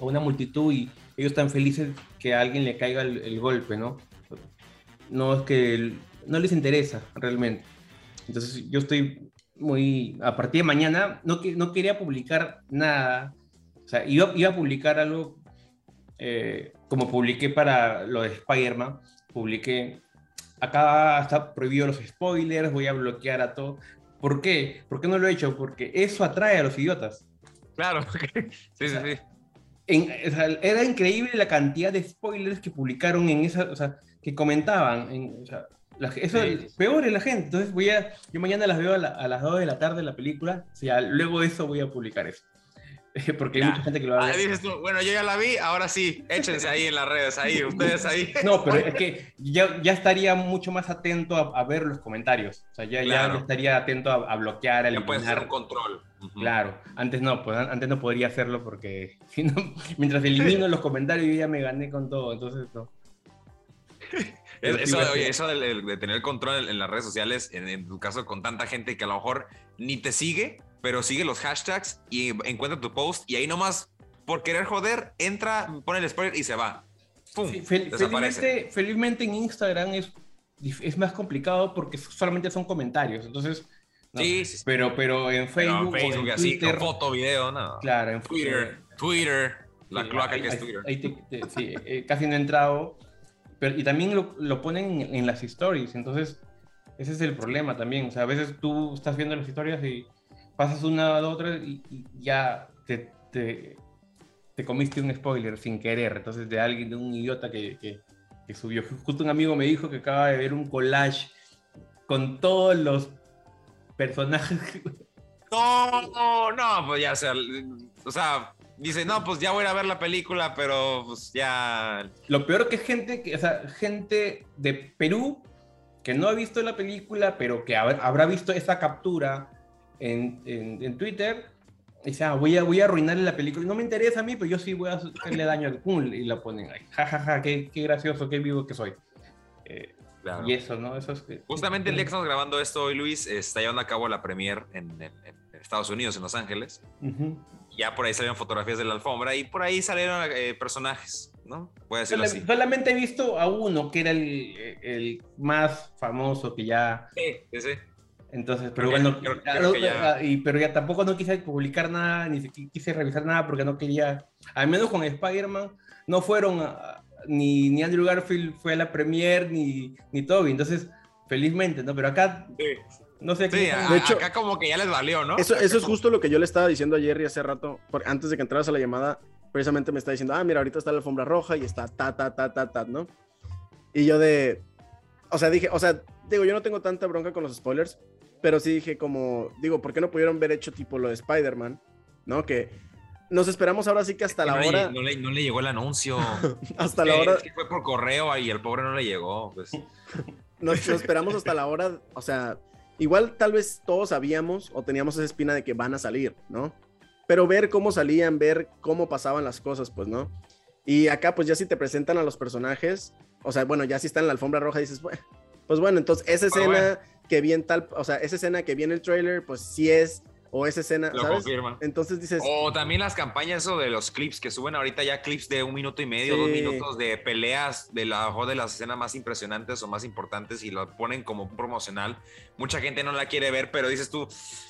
a una multitud y ellos están felices que a alguien le caiga el, golpe, ¿no? No es que no les interesa realmente. Entonces yo estoy muy, a partir de mañana, no, no quería publicar nada, o sea, iba, iba a publicar algo eh, como publiqué para lo de Spider-Man, publiqué, acá está prohibido los spoilers, voy a bloquear a todo. ¿Por qué? ¿Por qué no lo he hecho? Porque eso atrae a los idiotas. Claro, sí, sí, sí era increíble la cantidad de spoilers que publicaron en esa, o sea, que comentaban. En, o sea, eso es peor en la gente. Entonces voy a, yo mañana las veo a, las 2 de la tarde la película, o sea, luego de eso voy a publicar eso. Porque hay mucha gente que lo va a ver. bueno, yo ya la vi, ahora sí, échense ahí en las redes, ahí, ustedes ahí. No, pero es que ya, ya estaría mucho más atento a, ver los comentarios. O sea, ya, ya estaría atento a, bloquear, a eliminar. Ya un control. Claro, antes no, pues antes no podría hacerlo porque si no, mientras elimino los comentarios yo ya me gané con todo, entonces no. Eso, oye, eso de, tener control en, las redes sociales, en, tu caso con tanta gente que a lo mejor ni te sigue, pero sigue los hashtags y encuentra tu post y ahí nomás, por querer joder, entra, pone el spoiler y se va. ¡Pum! Sí, fel- felizmente, felizmente en Instagram es, es más complicado porque solamente son comentarios. Entonces, no. Sí, sí, sí. Pero, pero en Pero Facebook, en Facebook o en así, Twitter, con foto, video, no. claro, en Twitter, Twitter, la cloaca ahí- que es Twitter. ahí te- te- sí, eh, casi no he entrado. Pero, y también lo, lo ponen en, en las stories. Entonces, ese es el problema también. O sea, a veces tú estás viendo las historias y pasas una a otra y, y ya te, te, te comiste un spoiler sin querer. Entonces, de alguien, de un idiota que, que, que subió. Justo un amigo me dijo que acaba de ver un collage con todos los personajes. No, no, no, pues ya sea, o sea, dice, no, pues ya voy a ver la película, pero pues ya. Lo peor que gente, que, o sea, gente de Perú que no ha visto la película, pero que hab- habrá visto esa captura en, en- en Twitter. Y dice, ah, voy a, voy a arruinarle la película. No me interesa a mí, pero yo sí voy a hacerle daño al pum y la ponen ahí. Ja, ja, ja, qué, qué gracioso, qué vivo que soy. Eh, Claro. Y eso, ¿no? Eso es Justamente el día que estamos grabando esto hoy, Luis, está llevando a cabo la premiere en, en- en Estados Unidos, en Los Ángeles. Ujú. Ya por ahí salieron fotografías de la alfombra y por ahí salieron eh, personajes, ¿no? Voy a decirlo Sola- así. solamente he visto a uno que era el, el más famoso que ya Sí, sí, sí. Entonces, pero que- bueno, creo- creo ya- y, pero ya tampoco no quise publicar nada, ni quise revisar nada porque no quería, al menos con Spider-Man, no fueron, a- ni, ni Andrew Garfield fue a la premier, ni, ni Toby, entonces, felizmente, ¿no? Pero acá, no sé, Sí, a- De hecho- acá como que ya les valió, ¿no? Eso, eso es justo lo que yo le estaba diciendo a Jerry hace rato, antes de que entraras a la llamada, precisamente me está diciendo, ah, mira, ahorita está la alfombra roja y está ta, ta, ta, ta, ta, ¿no? Y yo de, o sea, dije, o sea, digo, yo no tengo tanta bronca con los spoilers, pero sí dije como, digo, ¿por qué no pudieron ver hecho tipo lo de Spider-Man? ¿No? Que nos esperamos ahora sí que hasta la no, hora, Le, no, le, no le llegó el anuncio. hasta la hora, es que fue por correo y el pobre no le llegó. Pues. nos, nos esperamos hasta la hora, o sea, igual tal vez todos sabíamos o teníamos esa espina de que van a salir, ¿no? Pero ver cómo salían, ver cómo pasaban las cosas, pues, ¿no? Y acá, pues ya si te presentan a los personajes, o sea, bueno, ya si está en la alfombra roja, dices, "Bueno, pues bueno, entonces esa escena bueno. Que vi en tal, o sea, esa escena que vi en el trailer, pues sí es, o esa escena, Lo ¿sabes? confirma. Entonces dices, O también las campañas, eso de los clips que suben ahorita ya clips de un minuto y medio, dos Sí. minutos de peleas de la de las escenas más impresionantes o más importantes y lo ponen como un promocional. Mucha gente no la quiere ver, pero dices tú,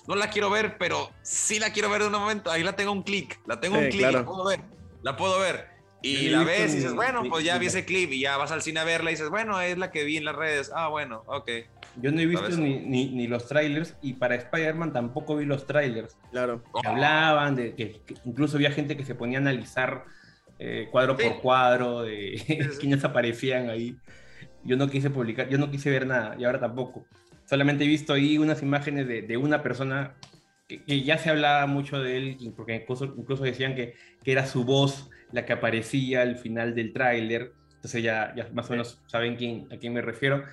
no la quiero ver, pero sí la quiero ver de un momento. Ahí la tengo un clic, la tengo Sí, un clic, la claro. puedo ver, la puedo ver. Y la ves y dices, bueno, pues ya vi la- ese clip y ya vas al cine a verla y dices, bueno, es la que vi en las redes. Ah, bueno, ok. Yo no he visto ni, ni, ni los trailers, y para Spider-Man tampoco vi los trailers. claro, que hablaban, de que, que incluso había gente que se ponía a analizar eh, cuadro Sí. por cuadro de sí. quiénes aparecían ahí. Yo no quise publicar, yo no quise ver nada y ahora tampoco. Solamente he visto ahí unas imágenes de, de una persona que, que ya se hablaba mucho de él, porque incluso, incluso decían que, que era su voz la que aparecía al final del tráiler. Entonces ya, ya más o menos saben quién, a quién me refiero.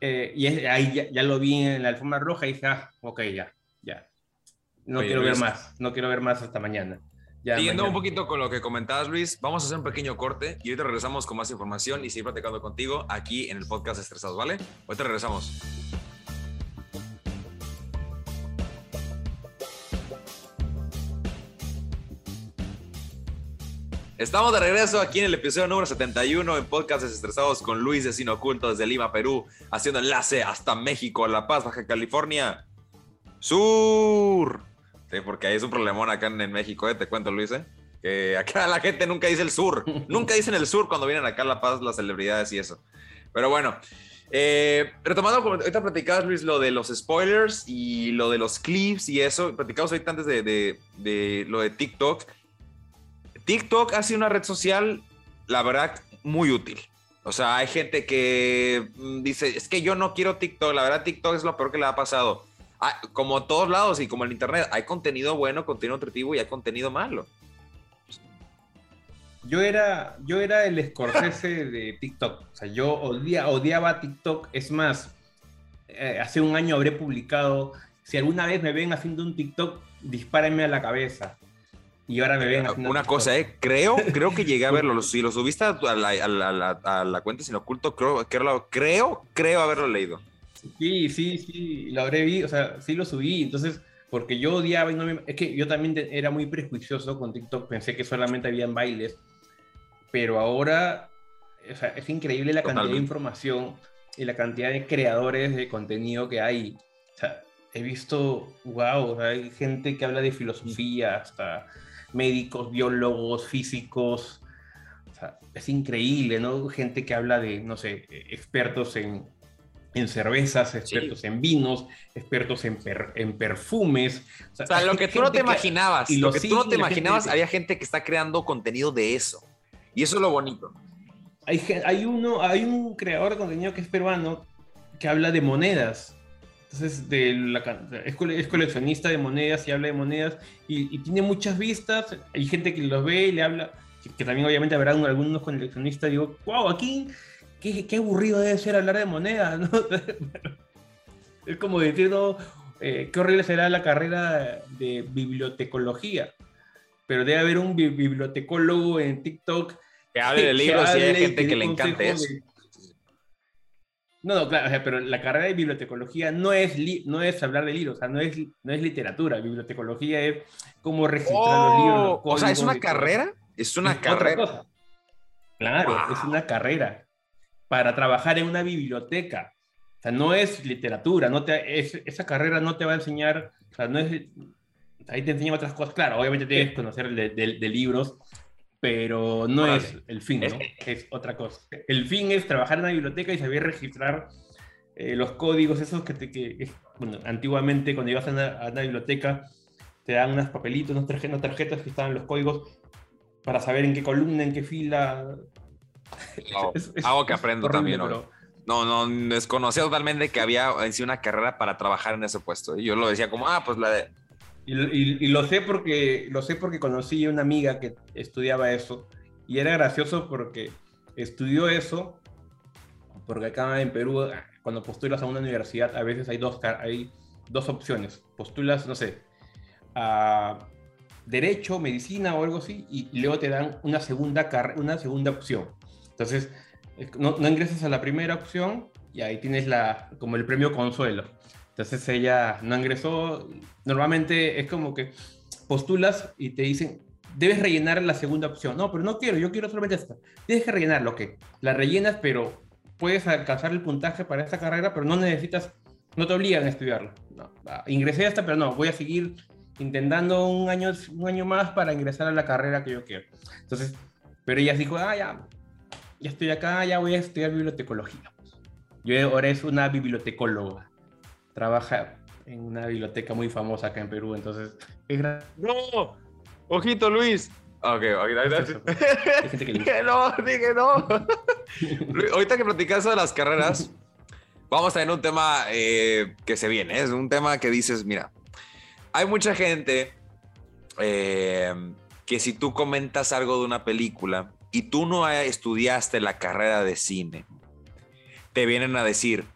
Eh, y es- ahí ya, ya lo vi en la alfombra roja y dije, ah, ok, ya, ya. No Oye, quiero ver Luis. más, no quiero ver más hasta mañana. Ya, Siguiendo mañana. un poquito con lo que comentabas, Luis, vamos a hacer un pequeño corte y ahorita regresamos con más información y seguir platicando contigo aquí en el podcast Estresados, ¿vale? Ahorita regresamos. Estamos de regreso aquí en el episodio número 71 en Podcast Desestresados con Luis de Cine Oculto desde Lima, Perú, haciendo enlace hasta México, La Paz, Baja California. Sur. Sí, porque ahí es un problemón acá en, en México, ¿eh? te cuento, Luis, ¿eh? que acá la gente nunca dice el sur, nunca dicen el sur cuando vienen acá a La Paz las celebridades y eso. Pero bueno, eh, retomando, ahorita platicabas, Luis, lo de los spoilers y lo de los clips y eso, platicamos ahorita antes de, de- de lo de TikTok. TikTok ha sido una red social, la verdad, muy útil. O sea, hay gente que mm, dice, es que yo no quiero TikTok, la verdad TikTok es lo peor que le ha pasado. Ah, como en todos lados y como en Internet, hay contenido bueno, contenido nutritivo y hay contenido malo. Yo era, yo era el Scorsese de TikTok. O sea, yo odia- odiaba TikTok. Es más, eh, hace un año habré publicado, si alguna vez me ven haciendo un TikTok, dispárenme a la cabeza. Y ahora me ven haciendo Una cosa, ¿eh? Creo, creo que llegué a verlo. Lo- Si lo subiste a, la, a la- a la- a la cuenta sin oculto, creo, creo, creo, creo haberlo leído. Sí, sí, sí, lo habré visto, o sea, sí lo subí. Entonces, porque yo odiaba y no me... Es que yo también era muy prejuicioso con TikTok, pensé que solamente habían bailes, pero ahora o sea, es increíble la cantidad de información y la cantidad de creadores de contenido que hay. O sea, he visto, wow, hay gente que habla de filosofía, hasta médicos, biólogos, físicos. O sea, es increíble, ¿no? Gente que habla de, no sé, expertos en, en cervezas, expertos en vinos, expertos en, en perfumes. O sea, lo que tú no te imaginabas, y lo que tú no te imaginabas, había gente que está creando contenido de eso. Y eso es lo bonito. Hay, hay, uno, hay un creador de contenido que es peruano que habla de monedas. Entonces, de la, es, coleccionista de monedas y habla de monedas y, tiene muchas vistas. Hay gente que los ve y le habla, que, también obviamente habrá algunos coleccionistas. Digo, wow, aquí, qué, qué aburrido debe ser hablar de monedas, ¿no? es como decir, no, eh, qué horrible será la carrera de bibliotecología. Pero debe haber un bibliotecólogo en TikTok que hable de libros y hay gente que, le encante eso. No, no, claro, pero la carrera de bibliotecología no es, no es hablar de libros, o sea, no es, no es literatura. Bibliotecología es cómo registrar los libros. o sea, ¿es una carrera? Es una carrera. Claro, es una carrera para trabajar en una biblioteca. O sea, no es literatura, no te, esa carrera no te va a enseñar, o sea, no es, ahí te enseñan otras cosas. Claro, obviamente tienes que conocer de libros, pero no es el fin, ¿no? Es otra cosa. El fin es trabajar en una biblioteca y saber registrar eh, los códigos, esos que, te, que bueno, antiguamente cuando ibas a una, biblioteca te dan unos papelitos, unas tarjetas, tarjetas que estaban los códigos para saber en qué columna, en qué fila. algo que aprendo también. ¿no? No, no, desconocía totalmente que había en sí una carrera para trabajar en ese puesto. Y yo lo decía como, ah, pues la de y, lo sé porque lo sé porque conocí una amiga que estudiaba eso y era gracioso porque estudió eso porque acá en Perú cuando postulas a una universidad a veces hay dos hay dos opciones. Postulas no sé a derecho medicina o algo así y, luego te dan una segunda una segunda opción. Entonces no, no ingresas a la primera opción y ahí tienes la como el premio consuelo entonces ella no ingresó. Normalmente es como que postulas y te dicen, debes rellenar la segunda opción. No, pero no quiero, yo quiero solamente esta. Tienes que rellenar lo que la rellenas, pero puedes alcanzar el puntaje para esta carrera, pero no necesitas, no te obligan a estudiarla. No, ingresé esta, pero no, voy a seguir intentando un año, un año más para ingresar a la carrera que yo quiero. Entonces, pero ella dijo, ah, ya, ya estoy acá, ya voy a estudiar bibliotecología. Yo ahora es una bibliotecóloga trabaja en una biblioteca muy famosa acá en Perú, entonces ¡No! ¡Ojito, Luis! Ok, ok. dije no, dije no. Ahorita que platicas de las carreras, vamos a tener un tema eh, que se viene. Es un tema que dices, mira, hay mucha gente eh, que si tú comentas algo de una película y tú no estudiaste la carrera de cine, te vienen a decir,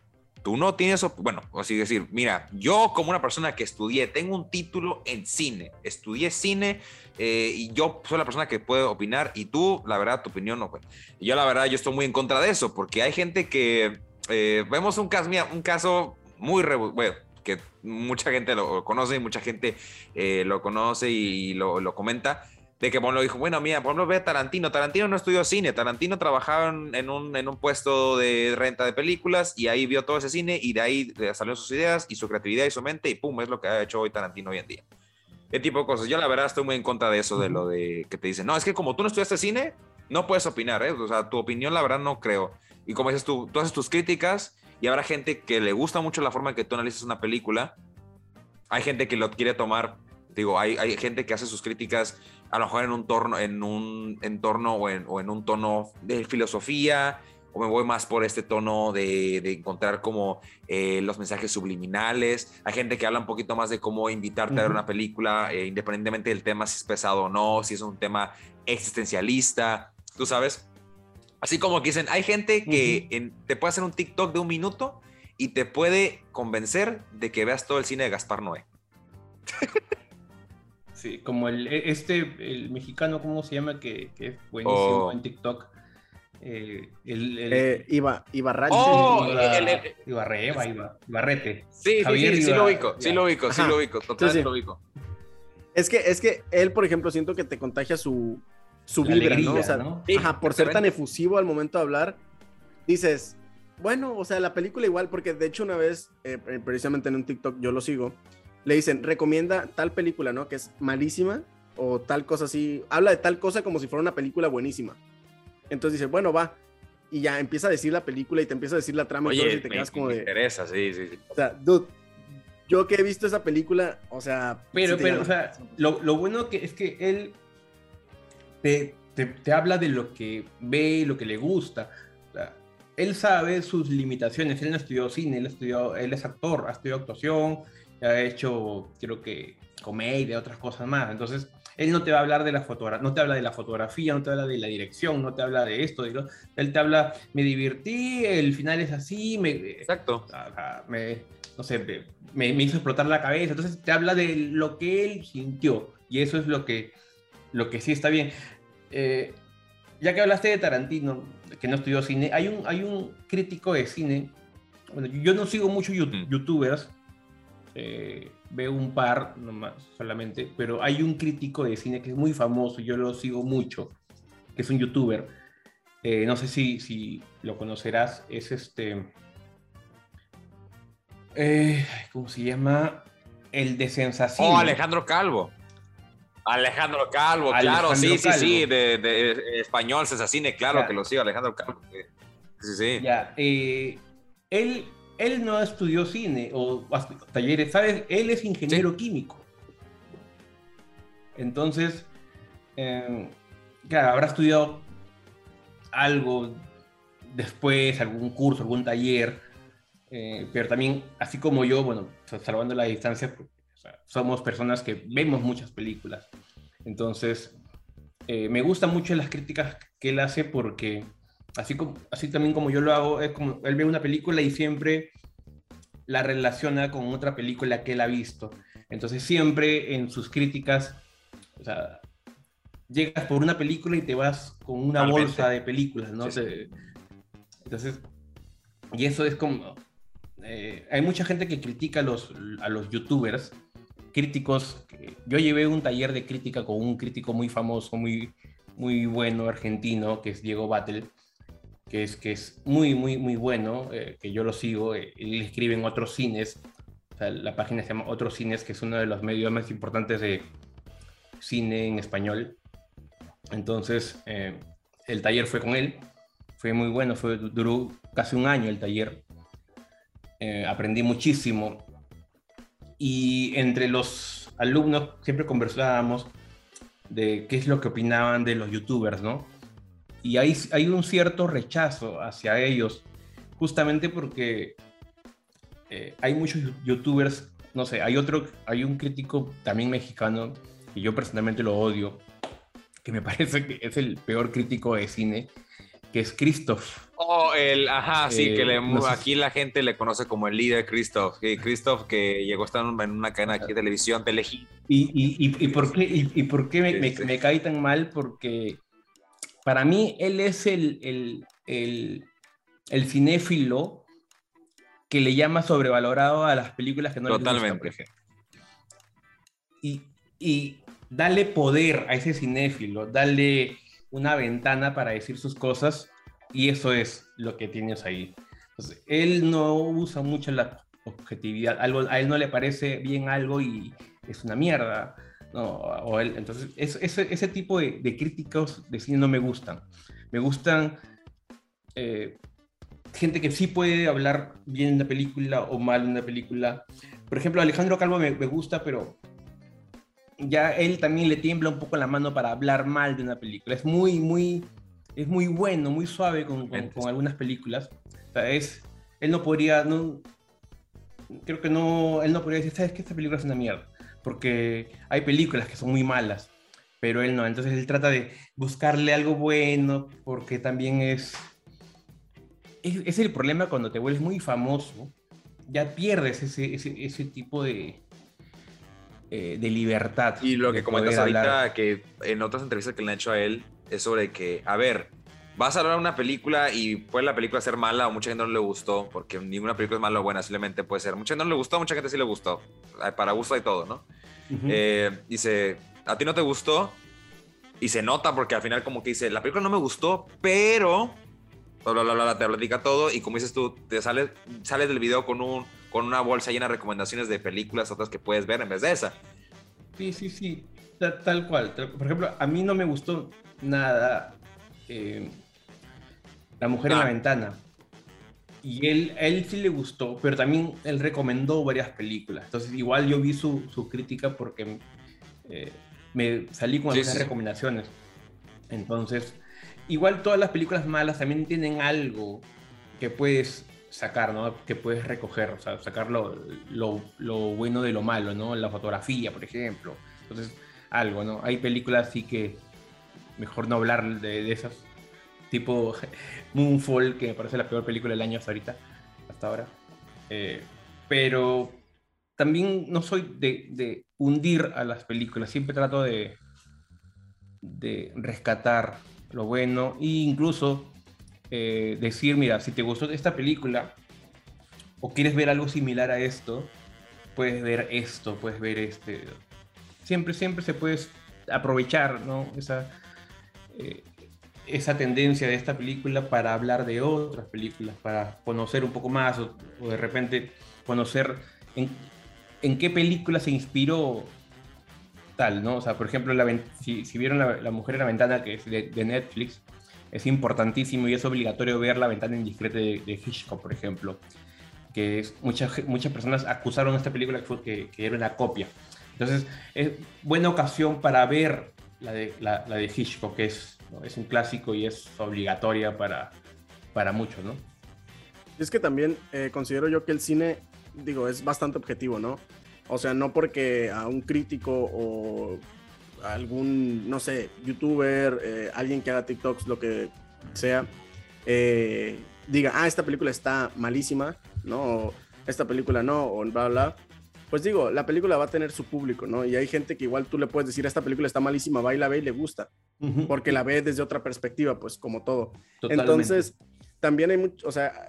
tú no tienes, bueno, así decir, mira, yo como una persona que estudié, tengo un título en cine, estudié cine eh, y yo soy la persona que puede opinar y tú, la verdad, tu opinión no. Y yo, la verdad, yo estoy muy en contra de eso porque hay gente que, eh, vemos un caso, mira, un caso muy, bueno, que mucha gente lo conoce y mucha gente eh, lo conoce y lo, lo comenta de que lo dijo, bueno, mira, por ejemplo, ve a Tarantino. Tarantino no estudió cine, Tarantino trabajaba en un, en un puesto de renta de películas y ahí vio todo ese cine y de ahí salieron sus ideas y su creatividad y su mente y pum, es lo que ha hecho hoy Tarantino hoy en día. Ese tipo de cosas. Yo la verdad estoy muy en contra de eso, de lo de que te dicen, no, es que como tú no estudiaste cine, no puedes opinar, ¿eh? O sea, tu opinión la verdad no creo. Y como dices tú, tú haces tus críticas y habrá gente que le gusta mucho la forma en que tú analizas una película. Hay gente que lo quiere tomar, digo, hay, hay gente que hace sus críticas a lo mejor en un, torno, en un entorno o en, o en un tono de filosofía, o me voy más por este tono de, de encontrar como eh, los mensajes subliminales. Hay gente que habla un poquito más de cómo invitarte a ver una película, eh, independientemente del tema, si es pesado o no, si es un tema existencialista, tú sabes. Así como que dicen, hay gente que te puede hacer un TikTok de un minuto y te puede convencer de que veas todo el cine de Gaspar Noé. Sí, como el, e, este, el mexicano, ¿cómo se llama? Que, que es buenísimo oh. en TikTok. Eh, el, eh, Iba, Ibarrete. Oh, Iba, el, el, Ibarreba, Iba, Ibarrete. Sí, Javier sí, sí, sí, lo ubico, sí lo ubico, sí lo ubico, totalmente lo ubico. Es que, es que él, por ejemplo, siento que te contagia su, su vibra, alegría, ¿no? O sea, ¿no? ajá, por ser tan efusivo al momento de hablar, dices, bueno, o sea, la película igual, porque de hecho una vez, eh, precisamente en un TikTok, yo lo sigo, le dicen, recomienda tal película, ¿no? Que es malísima o tal cosa así, habla de tal cosa como si fuera una película buenísima. Entonces dice, bueno, va. Y ya empieza a decir la película y te empieza a decir la trama Oye, y todo, y te me, quedas como me de... interesa, sí, sí, sí. O sea, dude, yo que he visto esa película, o sea... Pero, sí pero, llama. o sea, lo, lo, bueno que es que él te, te, te, habla de lo que ve, lo que le gusta. O sea, él sabe sus limitaciones. Él no estudió cine, él, estudió, él es actor, ha estudiado actuación, ha hecho, creo que, comedia, otras cosas más. Entonces, él no te va a hablar de la fotografía, no te habla de la fotografía, no te habla de la dirección, no te habla de esto, de lo, él te habla, me divertí, el final es así, me, exacto, me, no sé, me, me, hizo explotar la cabeza, entonces te habla de lo que él sintió y eso es lo que, lo que sí está bien. Eh, ya que hablaste de Tarantino, que no estudió cine, hay un, hay un crítico de cine, bueno, yo no sigo muchos mm. youtubers, eh, veo un par nomás solamente, pero hay un crítico de cine que es muy famoso, yo lo sigo mucho, que es un youtuber. Eh, no sé si, si lo conocerás, es este. Eh, ¿Cómo se llama? El de Sensación. Oh, Alejandro Calvo. Alejandro Calvo, Alejandro claro, sí, Calvo. sí, sí, de, de, de español, Sensacine, claro ya. que lo sigo, Alejandro Calvo. Sí, sí. Ya, él él no estudió cine o talleres, ¿sabes? Él es ingeniero sí. químico. Entonces, eh, claro, habrá estudiado algo después, algún curso, algún taller, eh, pero también, así como yo, bueno, salvando la distancia, o sea, somos personas que vemos muchas películas. Entonces, eh, me gustan mucho las críticas que él hace porque así, como, así también como yo lo hago, es como él ve una película y siempre la relaciona con otra película que él ha visto. Entonces siempre en sus críticas, o sea, llegas por una película y te vas con una Realmente. bolsa de películas, ¿no? Sí, sí. Entonces, y eso es como... Eh, hay mucha gente que critica a los, a los youtubers, críticos. Yo llevé un taller de crítica con un crítico muy famoso, muy, muy bueno, argentino, que es Diego Battle que es, que es muy, muy, muy bueno, eh, que yo lo sigo, eh, él escribe en otros cines, o sea, la página se llama Otros Cines, que es uno de los medios más importantes de cine en español. Entonces, eh, el taller fue con él, fue muy bueno, fue, duró casi un año el taller, eh, aprendí muchísimo y entre los alumnos siempre conversábamos de qué es lo que opinaban de los youtubers, ¿no? Y hay, hay un cierto rechazo hacia ellos, justamente porque eh, hay muchos youtubers, no sé, hay otro, hay un crítico también mexicano, que yo personalmente lo odio, que me parece que es el peor crítico de cine, que es Christoph. Oh, el, ajá, sí, eh, que le, no sé aquí la gente le conoce como el líder Christoph. Que Christoph que llegó a estar en una cadena aquí de televisión, Telehit. ¿Y, y, y, y, por qué, y, y por qué me, me, me, cae tan mal? Porque para mí él es el, el, el, el, cinéfilo que le llama sobrevalorado a las películas que no Totalmente. le gustan. Y, y darle poder a ese cinéfilo, darle una ventana para decir sus cosas y eso es lo que tienes ahí. Entonces, él no usa mucho la objetividad, algo, a él no le parece bien algo y es una mierda no, o él, entonces, es, ese, ese tipo de, de, críticos de cine no me gustan. Me gustan eh, gente que sí puede hablar bien de una película o mal de una película. Por ejemplo, Alejandro Calvo me, me gusta, pero ya él también le tiembla un poco la mano para hablar mal de una película. Es muy, muy, es muy bueno, muy suave con, con, con algunas películas. O sea, es, él no podría, no, creo que no, él no podría decir, ¿sabes que Esta película es una mierda porque hay películas que son muy malas, pero él no. Entonces él trata de buscarle algo bueno, porque también es, es, es el problema cuando te vuelves muy famoso, ya pierdes ese, ese, ese tipo de, eh, de libertad. Y lo que comentas ahorita, hablar. que en otras entrevistas que le han hecho a él, es sobre que, a ver, vas a hablar una película y puede la película ser mala o mucha gente no le gustó, porque ninguna película es mala o buena, simplemente puede ser. Mucha gente no le gustó, mucha gente sí le gustó. Para gusto hay todo, ¿no? Eh, dice, a ti no te gustó y se nota porque al final como que dice, la película no me gustó, pero bla, bla, bla, te platica todo y como dices tú, te sales, sales del video con, un, con una bolsa llena de recomendaciones de películas, otras que puedes ver en vez de esa. Sí, sí, sí, tal, cual. Por ejemplo, a mí no me gustó nada eh, La mujer en la ah. ventana. Y él, a él sí le gustó, pero también él recomendó varias películas. Entonces, igual yo vi su, su crítica porque eh, me salí con algunas recomendaciones. Entonces, igual todas las películas malas también tienen algo que puedes sacar, ¿no? Que puedes recoger, o sea, sacar lo, lo, bueno de lo malo, ¿no? La fotografía, por ejemplo. Entonces, algo, ¿no? Hay películas así que mejor no hablar de, esas, tipo Moonfall, que me parece la peor película del año hasta ahorita, hasta ahora. Eh, pero también no soy de, hundir a las películas, siempre trato de, de rescatar lo bueno e incluso eh, decir, mira, si te gustó esta película o quieres ver algo similar a esto, puedes ver esto, puedes ver este. Siempre, siempre se puede aprovechar ¿no? esa, eh, esa tendencia de esta película para hablar de otras películas, para conocer un poco más o, de repente conocer en, en, qué película se inspiró tal, ¿no? O sea, por ejemplo, si, vieron la, Mujer en la Ventana, que es de, Netflix, es importantísimo y es obligatorio ver La Ventana Indiscreta de, de Hitchcock, por ejemplo, que es, muchas, muchas personas acusaron a esta película que, fue, que, era una copia. Entonces, es buena ocasión para ver la de, la, de Hitchcock, que es, es un clásico y es obligatoria para, para muchos, ¿no? Es que también eh, considero yo que el cine, digo, es bastante objetivo, ¿no? O sea, no porque a un crítico o algún, no sé, youtuber, eh, alguien que haga TikToks, lo que sea, eh, diga, ah, esta película está malísima, ¿no? O esta película no, o bla, bla. Pues digo, la película va a tener su público, ¿no? Y hay gente que igual tú le puedes decir, esta película está malísima, va y la ve y le gusta, porque la ve desde otra perspectiva, pues como todo. Entonces, también hay mucho, o sea,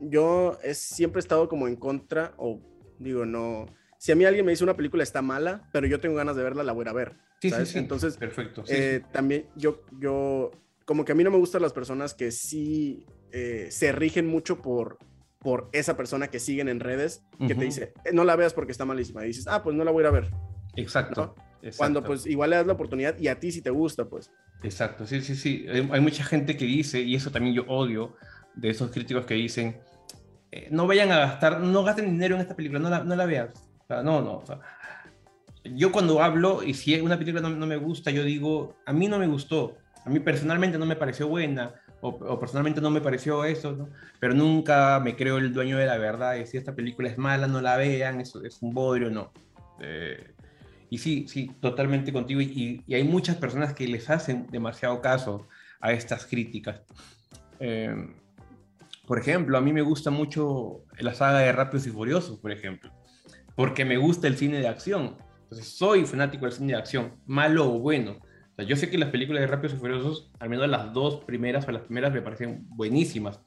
yo es, siempre he estado como en contra, o digo, no, si a mí alguien me dice una película está mala, pero yo tengo ganas de verla, la voy a ver. Sí, sí, sí. Entonces, perfecto. Eh, también yo, yo, como que a mí no me gustan las personas que sí eh, se rigen mucho por, por esa persona que siguen en redes, que te dice, eh, no la veas porque está malísima. Y dices, ah, pues no la voy a ver. Exacto. Cuando pues igual le das la oportunidad y a ti si te gusta, pues. Exacto, sí, sí, sí. Hay, mucha gente que dice, y eso también yo odio, de esos críticos que dicen, no vayan a gastar, no gasten dinero en esta película, no la, no la veas no, no. yo cuando hablo, y si una película no, me gusta, yo digo, a mí no me gustó, a mí personalmente no me pareció buena, o, personalmente no me pareció eso, pero nunca me creo el dueño de la verdad, y si esta película es mala, no la vean, es, es un bodrio, no. Eh, y sí, sí, totalmente contigo, y, hay muchas personas que les hacen demasiado caso a estas críticas. Eh, por ejemplo, a mí me gusta mucho la saga de Rápidos y Furiosos, por ejemplo porque me gusta el cine de acción. Entonces, soy fanático del cine de acción, malo o bueno. Yo sé que las películas de Rápidos y Furiosos, al menos las dos primeras o las primeras me parecen buenísimas.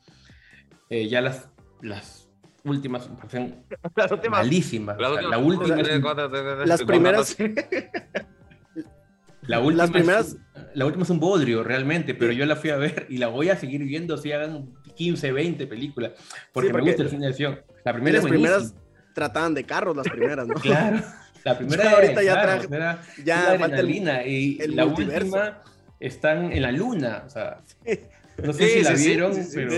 Eh, ya las, las últimas me parecen malísimas. la última las primeras. La última, las primeras... es, la última es un bodrio, realmente, pero yo la fui a ver y la voy a seguir viendo si hagan 15, 20 películas, porque, me gusta el cine de acción. La primera es primeras trataban de carros las primeras, ¿no? Claro. La primera ahorita ya traje, ya adrenalina y la última están en la luna, o sea, no sé si la vieron, pero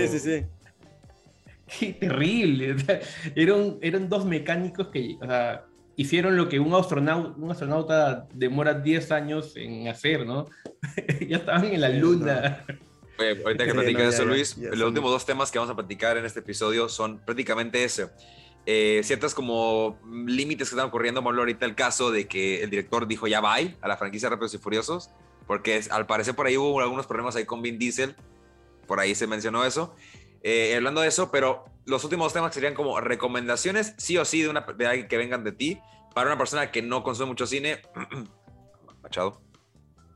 terrible. Eran, eran dos mecánicos que o sea, hicieron lo que un astronauta, un astronauta demora 10 años en hacer, ¿no? ya estaban en la luna. Oye, ahorita que platicas eso, Luis, los últimos dos temas que vamos a platicar en este episodio son prácticamente ese eh, ciertas como límites que están ocurriendo. Por ahorita el caso de que el director dijo ya bye a la franquicia Rápidos y Furiosos, porque al parecer por ahí hubo algunos problemas ahí con Vin Diesel, por ahí se mencionó eso. Eh, hablando de eso, pero los últimos temas serían como recomendaciones, sí o sí, de, una, de alguien que vengan de ti, para una persona que no consume mucho cine. Machado.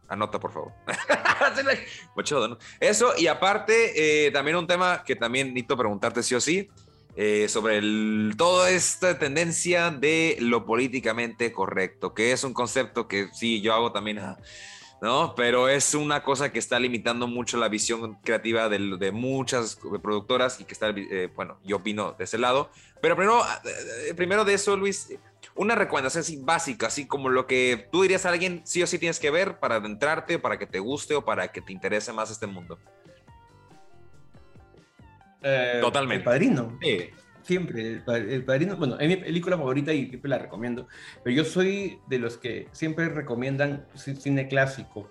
Anota, por favor. Mucho, ¿no? Eso, y aparte, eh, también un tema que también necesito preguntarte sí o sí, eh, sobre el, toda esta tendencia de lo políticamente correcto, que es un concepto que sí, yo hago también, ¿no? Pero es una cosa que está limitando mucho la visión creativa de, de muchas productoras y que está, eh, bueno, yo opino de ese lado. Pero primero, primero de eso, Luis, una recomendación así básica, así como lo que tú dirías a alguien sí o sí tienes que ver para adentrarte, para que te guste o para que te interese más este mundo. Eh, Totalmente. El padrino. Sí. Siempre, el, padrino, bueno, es mi película favorita y siempre la recomiendo, pero yo soy de los que siempre recomiendan cine clásico.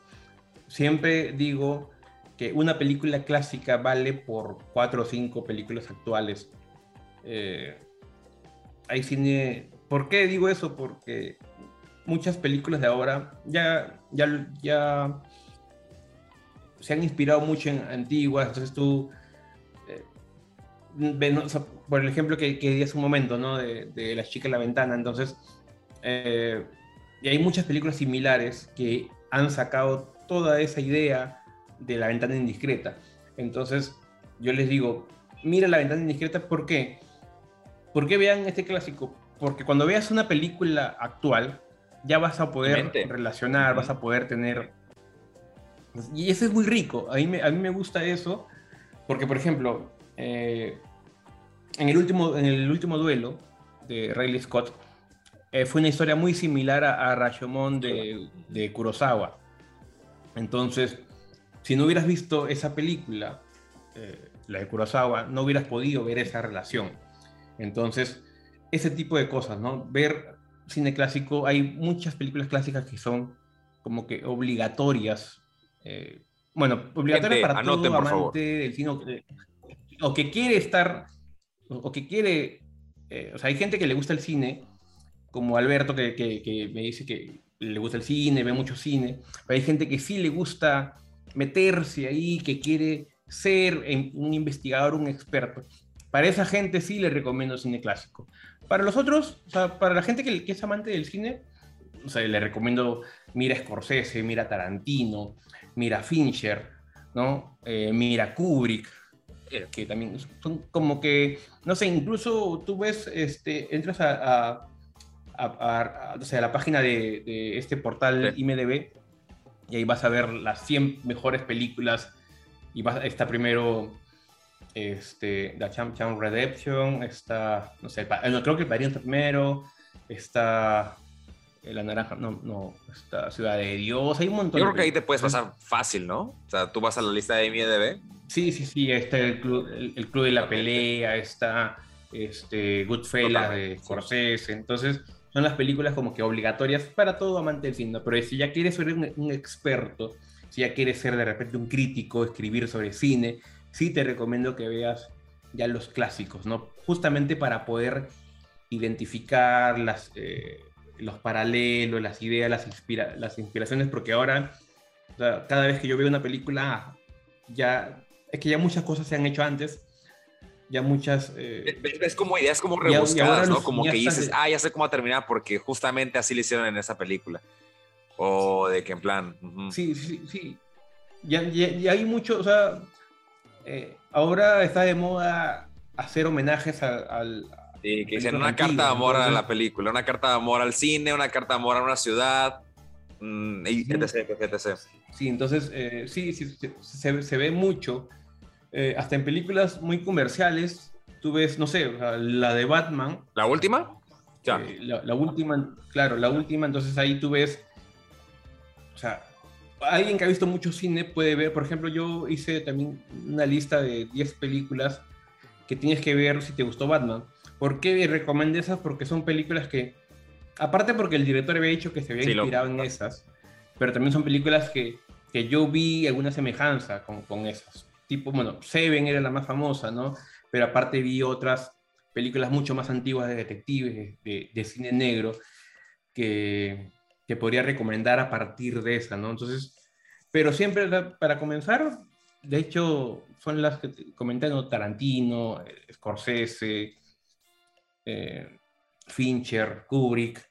Siempre digo que una película clásica vale por cuatro o cinco películas actuales. Eh, hay cine ¿Por qué digo eso? Porque muchas películas de ahora ya, ya, ya se han inspirado mucho en antiguas, entonces tú, eh, por el ejemplo que, que di hace un momento, ¿no? De, de La chica en la ventana, entonces, eh, y hay muchas películas similares que han sacado toda esa idea de la ventana indiscreta. Entonces, yo les digo, mira la ventana indiscreta, ¿por qué? ¿Por qué vean este clásico? porque cuando veas una película actual, ya vas a poder relacionar, vas a poder tener... Y eso es muy rico, a mí me, a mí me gusta eso, porque por ejemplo, eh, en, el último, en el último duelo de Riley Scott, eh, fue una historia muy similar a, Rashomon de, de Kurosawa. Entonces, si no hubieras visto esa película, eh, la de Kurosawa, no hubieras podido ver esa relación. Entonces, ese tipo de cosas, ¿no? Ver cine clásico, hay muchas películas clásicas que son como que obligatorias. Eh, bueno, obligatorias para todo amante del cine o que quiere estar, o que quiere, eh, o sea, hay gente que le gusta el cine, como Alberto que, que, me dice que le gusta el cine, ve mucho cine, pero hay gente que sí le gusta meterse ahí, que quiere ser un investigador, un experto. Para esa gente sí le recomiendo cine clásico. Para los otros, o sea, para la gente que, es amante del cine, o sea, le recomiendo mira Scorsese, mira Tarantino, mira Fincher, ¿no? Eh, mira Kubrick, que también son como que, no sé, incluso tú ves, este, entras a, a, o sea, la página de, este portal IMDB y ahí vas a ver las 100 mejores películas y vas, está primero este, The Champ Champ Redemption, está, no sé, creo que el Padrino primero, está eh, La Naranja, no, no, está Ciudad de Dios, hay un montón. Yo creo que ahí te puedes pasar fácil, ¿no? O sea, tú vas a la lista de IMDb. Sí, sí, sí, está el Club, el, club de la Pelea, está este, Goodfellas de Scorsese, entonces son las películas como que obligatorias para todo amante del cine, pero si ya quieres ser un experto, si ya quieres ser de repente un crítico, escribir sobre cine, sí te recomiendo que veas ya los clásicos, ¿no? Justamente para poder identificar las, eh, los paralelos, las ideas, las, inspira las inspiraciones, porque ahora, cada vez que yo veo una película, ya es que ya muchas cosas se han hecho antes, ya muchas... Eh, es como ideas como rebuscadas, ¿no? Como que dices, ah, ya sé cómo terminar porque justamente así lo hicieron en esa película. O de que en plan... Sí, sí, sí. Ya, ya, hay mucho, o sea, eh, ahora está de moda hacer homenajes al... sí, que dicen una carta de amor a la película, una carta de amor al cine, una carta de amor a una ciudad, mm, etc, Sí, entonces, eh, sí, sí se, ve mucho, eh, hasta en películas muy comerciales, tú ves, no sé, la de Batman. ¿La última? Ya. la, última, claro, la última, entonces ahí tú ves, o sea, alguien que ha visto mucho cine puede ver, por ejemplo, yo hice también una lista de 10 películas que tienes que ver si te gustó Batman. ¿Por qué recomendé esas? Porque son películas que, aparte porque el director había dicho que se había inspirado en esas, pero también son películas que, que yo vi alguna semejanza con, con esas. Tipo, bueno, Seven era la más famosa, ¿no? Pero aparte vi otras películas mucho más antiguas de detectives, de, de cine negro, que, que podría recomendar a partir de esa, ¿no? Entonces, pero siempre para comenzar, de hecho, son las que comenté, ¿no? Tarantino, eh, Scorsese, eh, Fincher, Kubrick,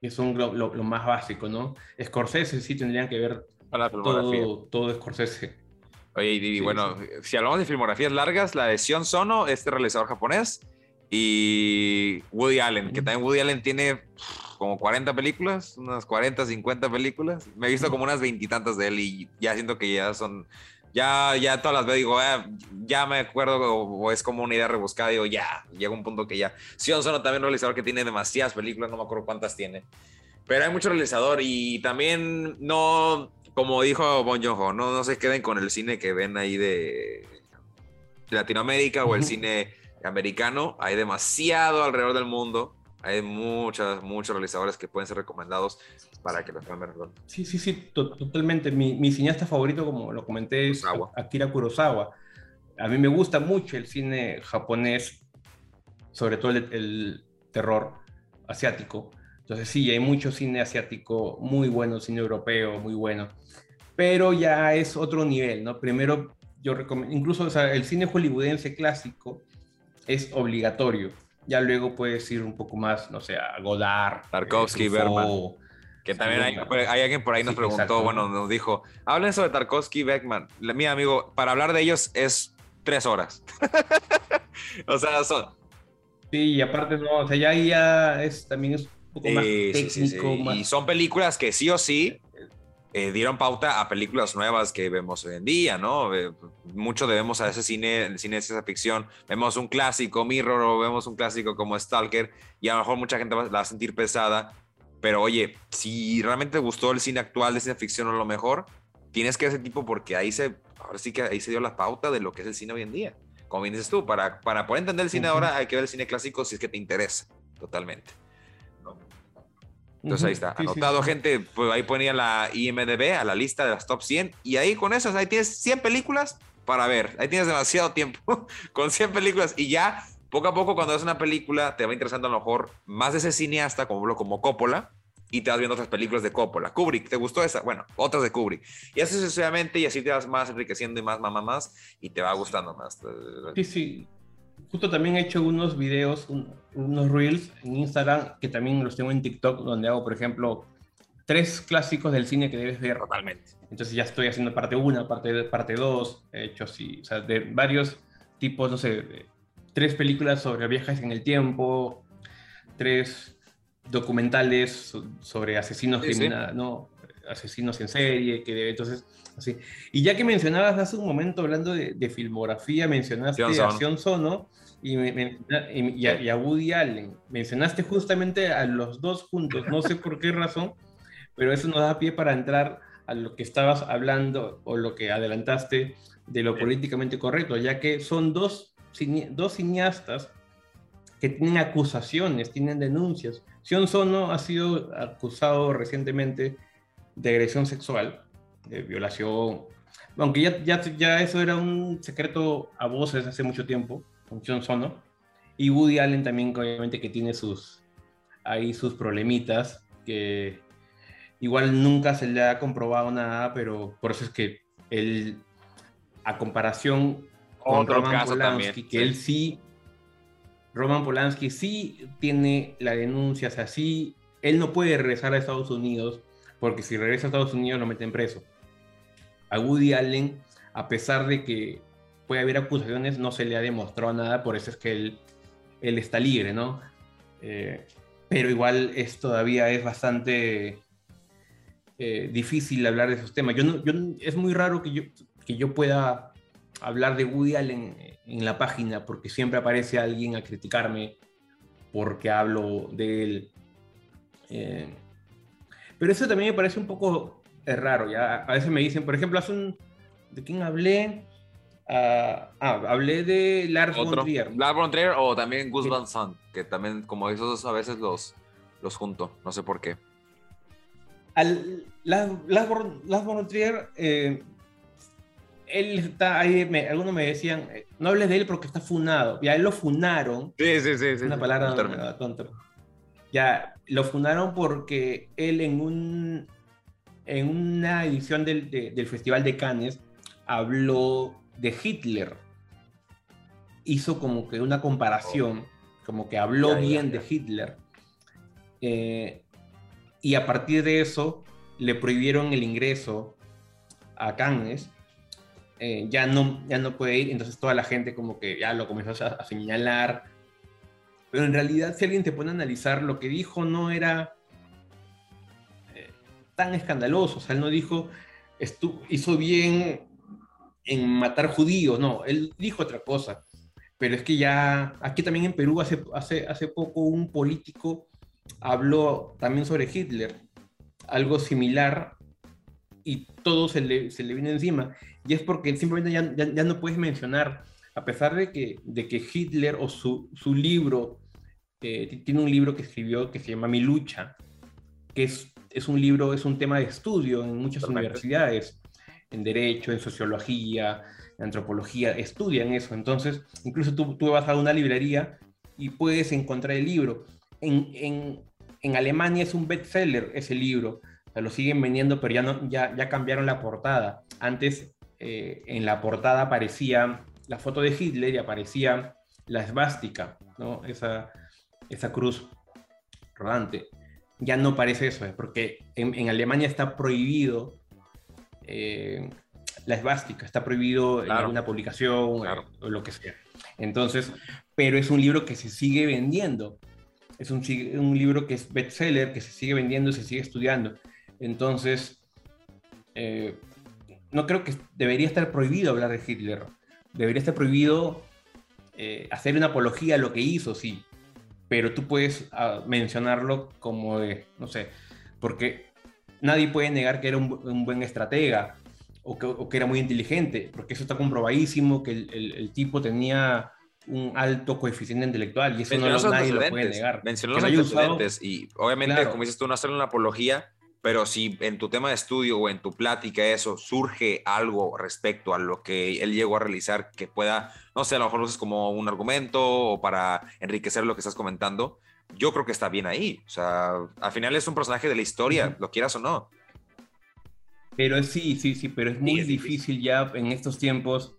que son lo, lo, más básico, ¿no? Scorsese sí tendrían que ver todo, todo Scorsese. Oye, y, bueno, si hablamos de filmografías largas, la de Sion Sono, este realizador japonés, y Woody Allen, que también Woody Allen tiene como 40 películas, unas 40, 50 películas. Me he visto como unas veintitantas de él y ya siento que ya son, ya, ya todas las veo digo, ah, ya me acuerdo o, es como una idea rebuscada, digo, ya, llega un punto que ya. Sion Sono también un realizador que tiene demasiadas películas, no me acuerdo cuántas tiene. Pero hay mucho realizador y también no, como dijo Bon Joon-ho, no, no se queden con el cine que ven ahí de Latinoamérica o el cine americano. Hay demasiado alrededor del mundo. Hay muchas, muchos realizadores que pueden ser recomendados para que los ver. Sí, sí, sí, totalmente. Mi, mi, cineasta favorito, como lo comenté, es Akira Kurosawa. A mí me gusta mucho el cine japonés, sobre todo el terror asiático. Entonces sí, hay mucho cine asiático muy bueno, cine europeo muy bueno, pero ya es otro nivel, ¿no? Primero, yo recomiendo, incluso el cine hollywoodense clásico es obligatorio. Ya luego puedes ir un poco más, no sé, a Godard. Tarkovsky, Berman. Que también hay, hay, alguien por ahí nos preguntó, bueno, nos dijo, hablen sobre Tarkovsky y Beckman. Mi amigo, para hablar de ellos es tres horas. o sea, son... Sí, y aparte no, o sea, ya, ya es, también es y son películas que sí o sí eh, dieron pauta a películas nuevas que vemos hoy en día, ¿no? Eh, mucho debemos a ese cine, el cine de ciencia ficción. Vemos un clásico, Mirror, o vemos un clásico como Stalker, y a lo mejor mucha gente la va a sentir pesada. Pero oye, si realmente te gustó el cine actual de ciencia ficción o lo mejor, tienes que ver ese tipo porque ahí se, ahora sí que ahí se dio la pauta de lo que es el cine hoy en día. Como bien dices tú, para, para poder entender el cine ahora hay que ver el cine clásico si es que te interesa, totalmente. Entonces ahí está, anotado gente, pues ahí ponía la IMDB a la lista de las top 100 y ahí con eso, ahí tienes 100 películas para ver, ahí tienes demasiado tiempo con 100 películas y ya poco a poco cuando ves una película te va interesando a lo mejor más de ese cineasta como, como Coppola y te vas viendo otras películas de Coppola. Kubrick, ¿te gustó esa? Bueno, otras de Kubrick. Y así sucesivamente y así te vas más enriqueciendo y más, más, más, y te va gustando más. Sí, sí justo también he hecho unos videos, unos reels en Instagram, que también los tengo en TikTok, donde hago, por ejemplo, tres clásicos del cine que debes ver. Totalmente. Entonces ya estoy haciendo parte 1, parte parte 2, he hecho así, o sea, de varios tipos, no sé, tres películas sobre viajes en el tiempo, tres documentales sobre asesinos ¿no? asesinos en serie, que entonces, así. Y ya que mencionabas hace un momento, hablando de, filmografía, mencionaste a Sion Sono, y, a, Woody Allen. Mencionaste justamente a los dos juntos, no sé por qué razón, pero eso nos da pie para entrar a lo que estabas hablando o lo que adelantaste de lo políticamente correcto, ya que son dos, dos cineastas que tienen acusaciones, tienen denuncias. Sion Sono ha sido acusado recientemente de agresión sexual, de violación, aunque ya, ya, ya eso era un secreto a voces hace mucho tiempo, John Sono. Y Woody Allen también, obviamente, que tiene sus, ahí sus problemitas, que igual nunca se le ha comprobado nada, pero por eso es que él, a comparación con Roman Polanski, que él sí, Roman Polanski sí tiene la denuncia, o sea, sí, él no puede regresar a Estados Unidos, porque si regresa a Estados Unidos lo meten preso. A Woody Allen, a pesar de que puede haber acusaciones, no se le ha demostrado nada, por eso es que él, él está libre, ¿no? Eh, pero igual es todavía es bastante eh, difícil hablar de esos temas. Yo, no, yo es muy raro que yo, que yo pueda hablar de Woody Allen en la página porque siempre aparece alguien a criticarme porque hablo de él. Eh, pero eso también me parece un poco raro. ¿ya? A veces me dicen, por ejemplo, hace un, ¿de quién hablé? ah, ah hablé de Lars von Trier. Lars von Trier o también Gus Van Sant, que también como esos a veces los, los junto, no sé por qué. Al, Lars, von Trier, eh, él está ahí, algunos me decían, eh, no hables de él porque está funado. Ya él lo funaron. Sí, sí, sí. sí una palabra tonta. Ya lo funaron porque él en un en una edición del, del Festival de Cannes habló de Hitler. Hizo como que una comparación, como que habló bien de Hitler. Eh, y a partir de eso le prohibieron el ingreso a Cannes, eh, ya, no, ya no puede ir, entonces toda la gente como que ya lo comenzó a, señalar. Pero en realidad si alguien te pone a analizar, lo que dijo no era eh, tan escandaloso, o sea, él no dijo, hizo bien en matar judíos, no, él dijo otra cosa. Pero es que ya, aquí también en Perú hace, hace, hace poco un político habló también sobre Hitler, algo similar, y todo se le, se le vino encima. Y es porque simplemente ya, ya, no puedes mencionar, a pesar de que, de que Hitler o su, su libro, eh, tiene un libro que escribió que se llama Mi lucha, que es, es un libro, es un tema de estudio en muchas universidades, en derecho, en sociología, en antropología, estudian eso. Entonces, incluso tú, tú vas a una librería y puedes encontrar el libro. En, en, en Alemania es un bestseller ese libro, o sea, lo siguen vendiendo, pero ya, no, ya, ya cambiaron la portada. Antes eh, en la portada aparecía la foto de Hitler y aparecía la esvástica, ¿no? esa, esa cruz rodante. Ya no parece eso, porque en, Alemania está prohibido eh, la esvástica, está prohibido en alguna publicación o lo que sea. Entonces, pero es un libro que se sigue vendiendo. Es un, un libro que es bestseller, que se sigue vendiendo, se sigue estudiando. Entonces, eh, no creo que debería estar prohibido hablar de Hitler. Debería estar prohibido eh, hacer una apología a lo que hizo, sí. Pero tú puedes ah, mencionarlo como de, no sé, porque nadie puede negar que era un, buen estratega o que, era muy inteligente, porque eso está comprobadísimo, que el, tipo tenía un alto coeficiente intelectual y eso no, nadie lo puede negar. Mencionó los antecedentes y obviamente, como dices tú, no hacer una apología pero si en tu tema de estudio o en tu plática eso surge algo respecto a lo que él llegó a realizar que pueda, no sé, a lo mejor lo uses como un argumento o para enriquecer lo que estás comentando, yo creo que está bien ahí. O sea, al final es un personaje de la historia, lo quieras o no. Pero sí, sí, sí, pero es muy difícil ya en estos tiempos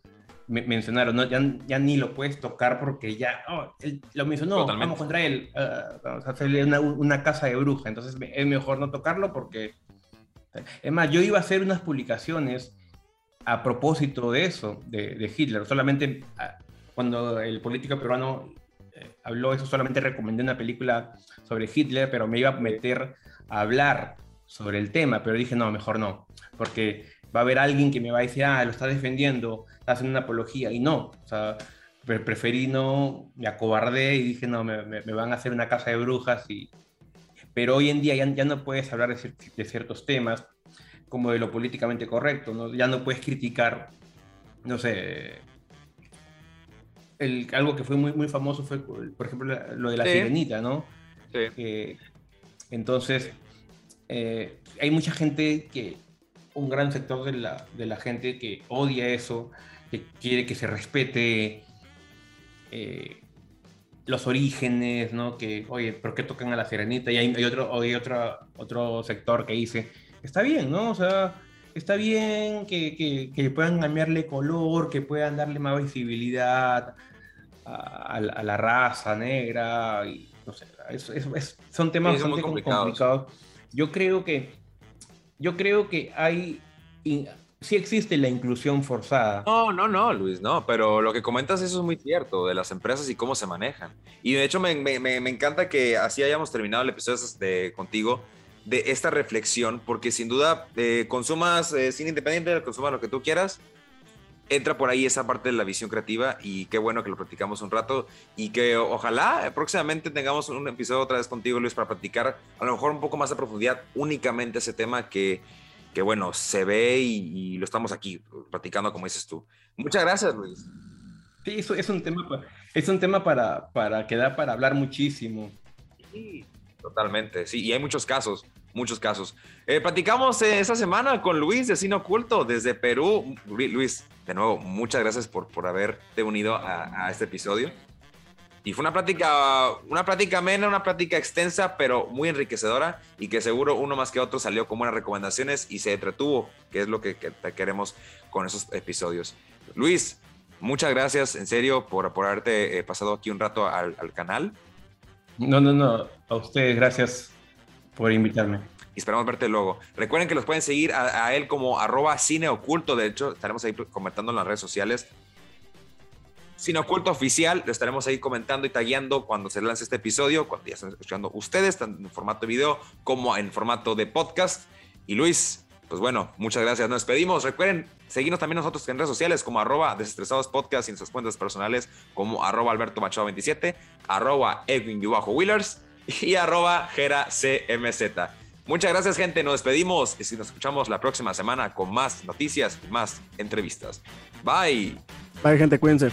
mencionaron, ¿no? ya, ya, ni lo puedes tocar porque ya oh, él lo mencionó, vamos contra él, uh, vamos a hacerle una, una, casa de bruja, entonces es mejor no tocarlo porque... Es más, yo iba a hacer unas publicaciones a propósito de eso, de, de Hitler, solamente ah, cuando el político peruano eh, habló eso, solamente recomendé una película sobre Hitler, pero me iba a meter a hablar sobre el tema, pero dije, no, mejor no, porque va a haber alguien que me va a decir, ah, lo está defendiendo, está haciendo una apología, y no, o sea, preferí no, me acobardé y dije, no, me, me, van a hacer una casa de brujas, y... pero hoy en día ya, ya no puedes hablar de, de, ciertos temas como de lo políticamente correcto, ¿no? ya no puedes criticar, no sé, el, algo que fue muy, muy famoso fue, por ejemplo, lo de la sirenita, ¿no? Sí. entonces, eh, hay mucha gente que un gran sector de la, de la gente que odia eso, que quiere que se respete eh, los orígenes, ¿no? Que, oye, ¿por qué tocan a la sirenita? Y hay, otro, hay otro, otro sector que dice, está bien, ¿no? O sea, está bien que, que, puedan cambiarle color, que puedan darle más visibilidad a, la raza negra, y no sé, son temas bastante complicados. Yo creo que yo creo que hay, sí existe la inclusión forzada. No, no, no, Luis, no, pero lo que comentas eso es muy cierto, de las empresas y cómo se manejan. Y de hecho me, encanta que así hayamos terminado el episodio de, contigo, de esta reflexión, porque sin duda eh, consumas eh, cine independiente, consumas lo que tú quieras, entra por ahí esa parte de la visión creativa y qué bueno que lo platicamos un rato y que ojalá próximamente tengamos un episodio otra vez contigo, Luis, para platicar a lo mejor un poco más a profundidad únicamente ese tema que, que bueno, se ve y, lo estamos aquí platicando como dices tú. Muchas gracias, Luis. Sí, eso es un tema, es un tema para, para que da para hablar muchísimo. Sí, totalmente, sí, y hay muchos casos muchos casos. Eh, platicamos eh, esta semana con Luis de Cine Oculto desde Perú. Luis, de nuevo, muchas gracias por, por haberte unido a, este episodio. Y fue una plática, una plática amena, una plática extensa, pero muy enriquecedora y que seguro uno más que otro salió con buenas recomendaciones y se entretuvo, que es lo que, queremos con esos episodios. Luis, muchas gracias en serio por, por haberte eh, pasado aquí un rato al canal. No, no, no, a ustedes gracias por invitarme. Y esperamos verte luego. Recuerden que los pueden seguir a, él como arroba cine oculto. De hecho, estaremos ahí comentando en las redes sociales. Cine Oculto Oficial, lo estaremos ahí comentando y tagueando cuando se lance este episodio, cuando ya estén escuchando ustedes, tanto en formato de video como en formato de podcast. Y Luis, pues bueno, muchas gracias. Nos despedimos. Recuerden seguirnos también nosotros en redes sociales como arroba desestresados podcast y en sus cuentas personales como arroba alberto machado 27, arroba edwin wheelers y arroba gera cmz. Muchas gracias gente, nos despedimos y nos escuchamos la próxima semana con más noticias y más entrevistas. Bye. Bye gente, cuídense.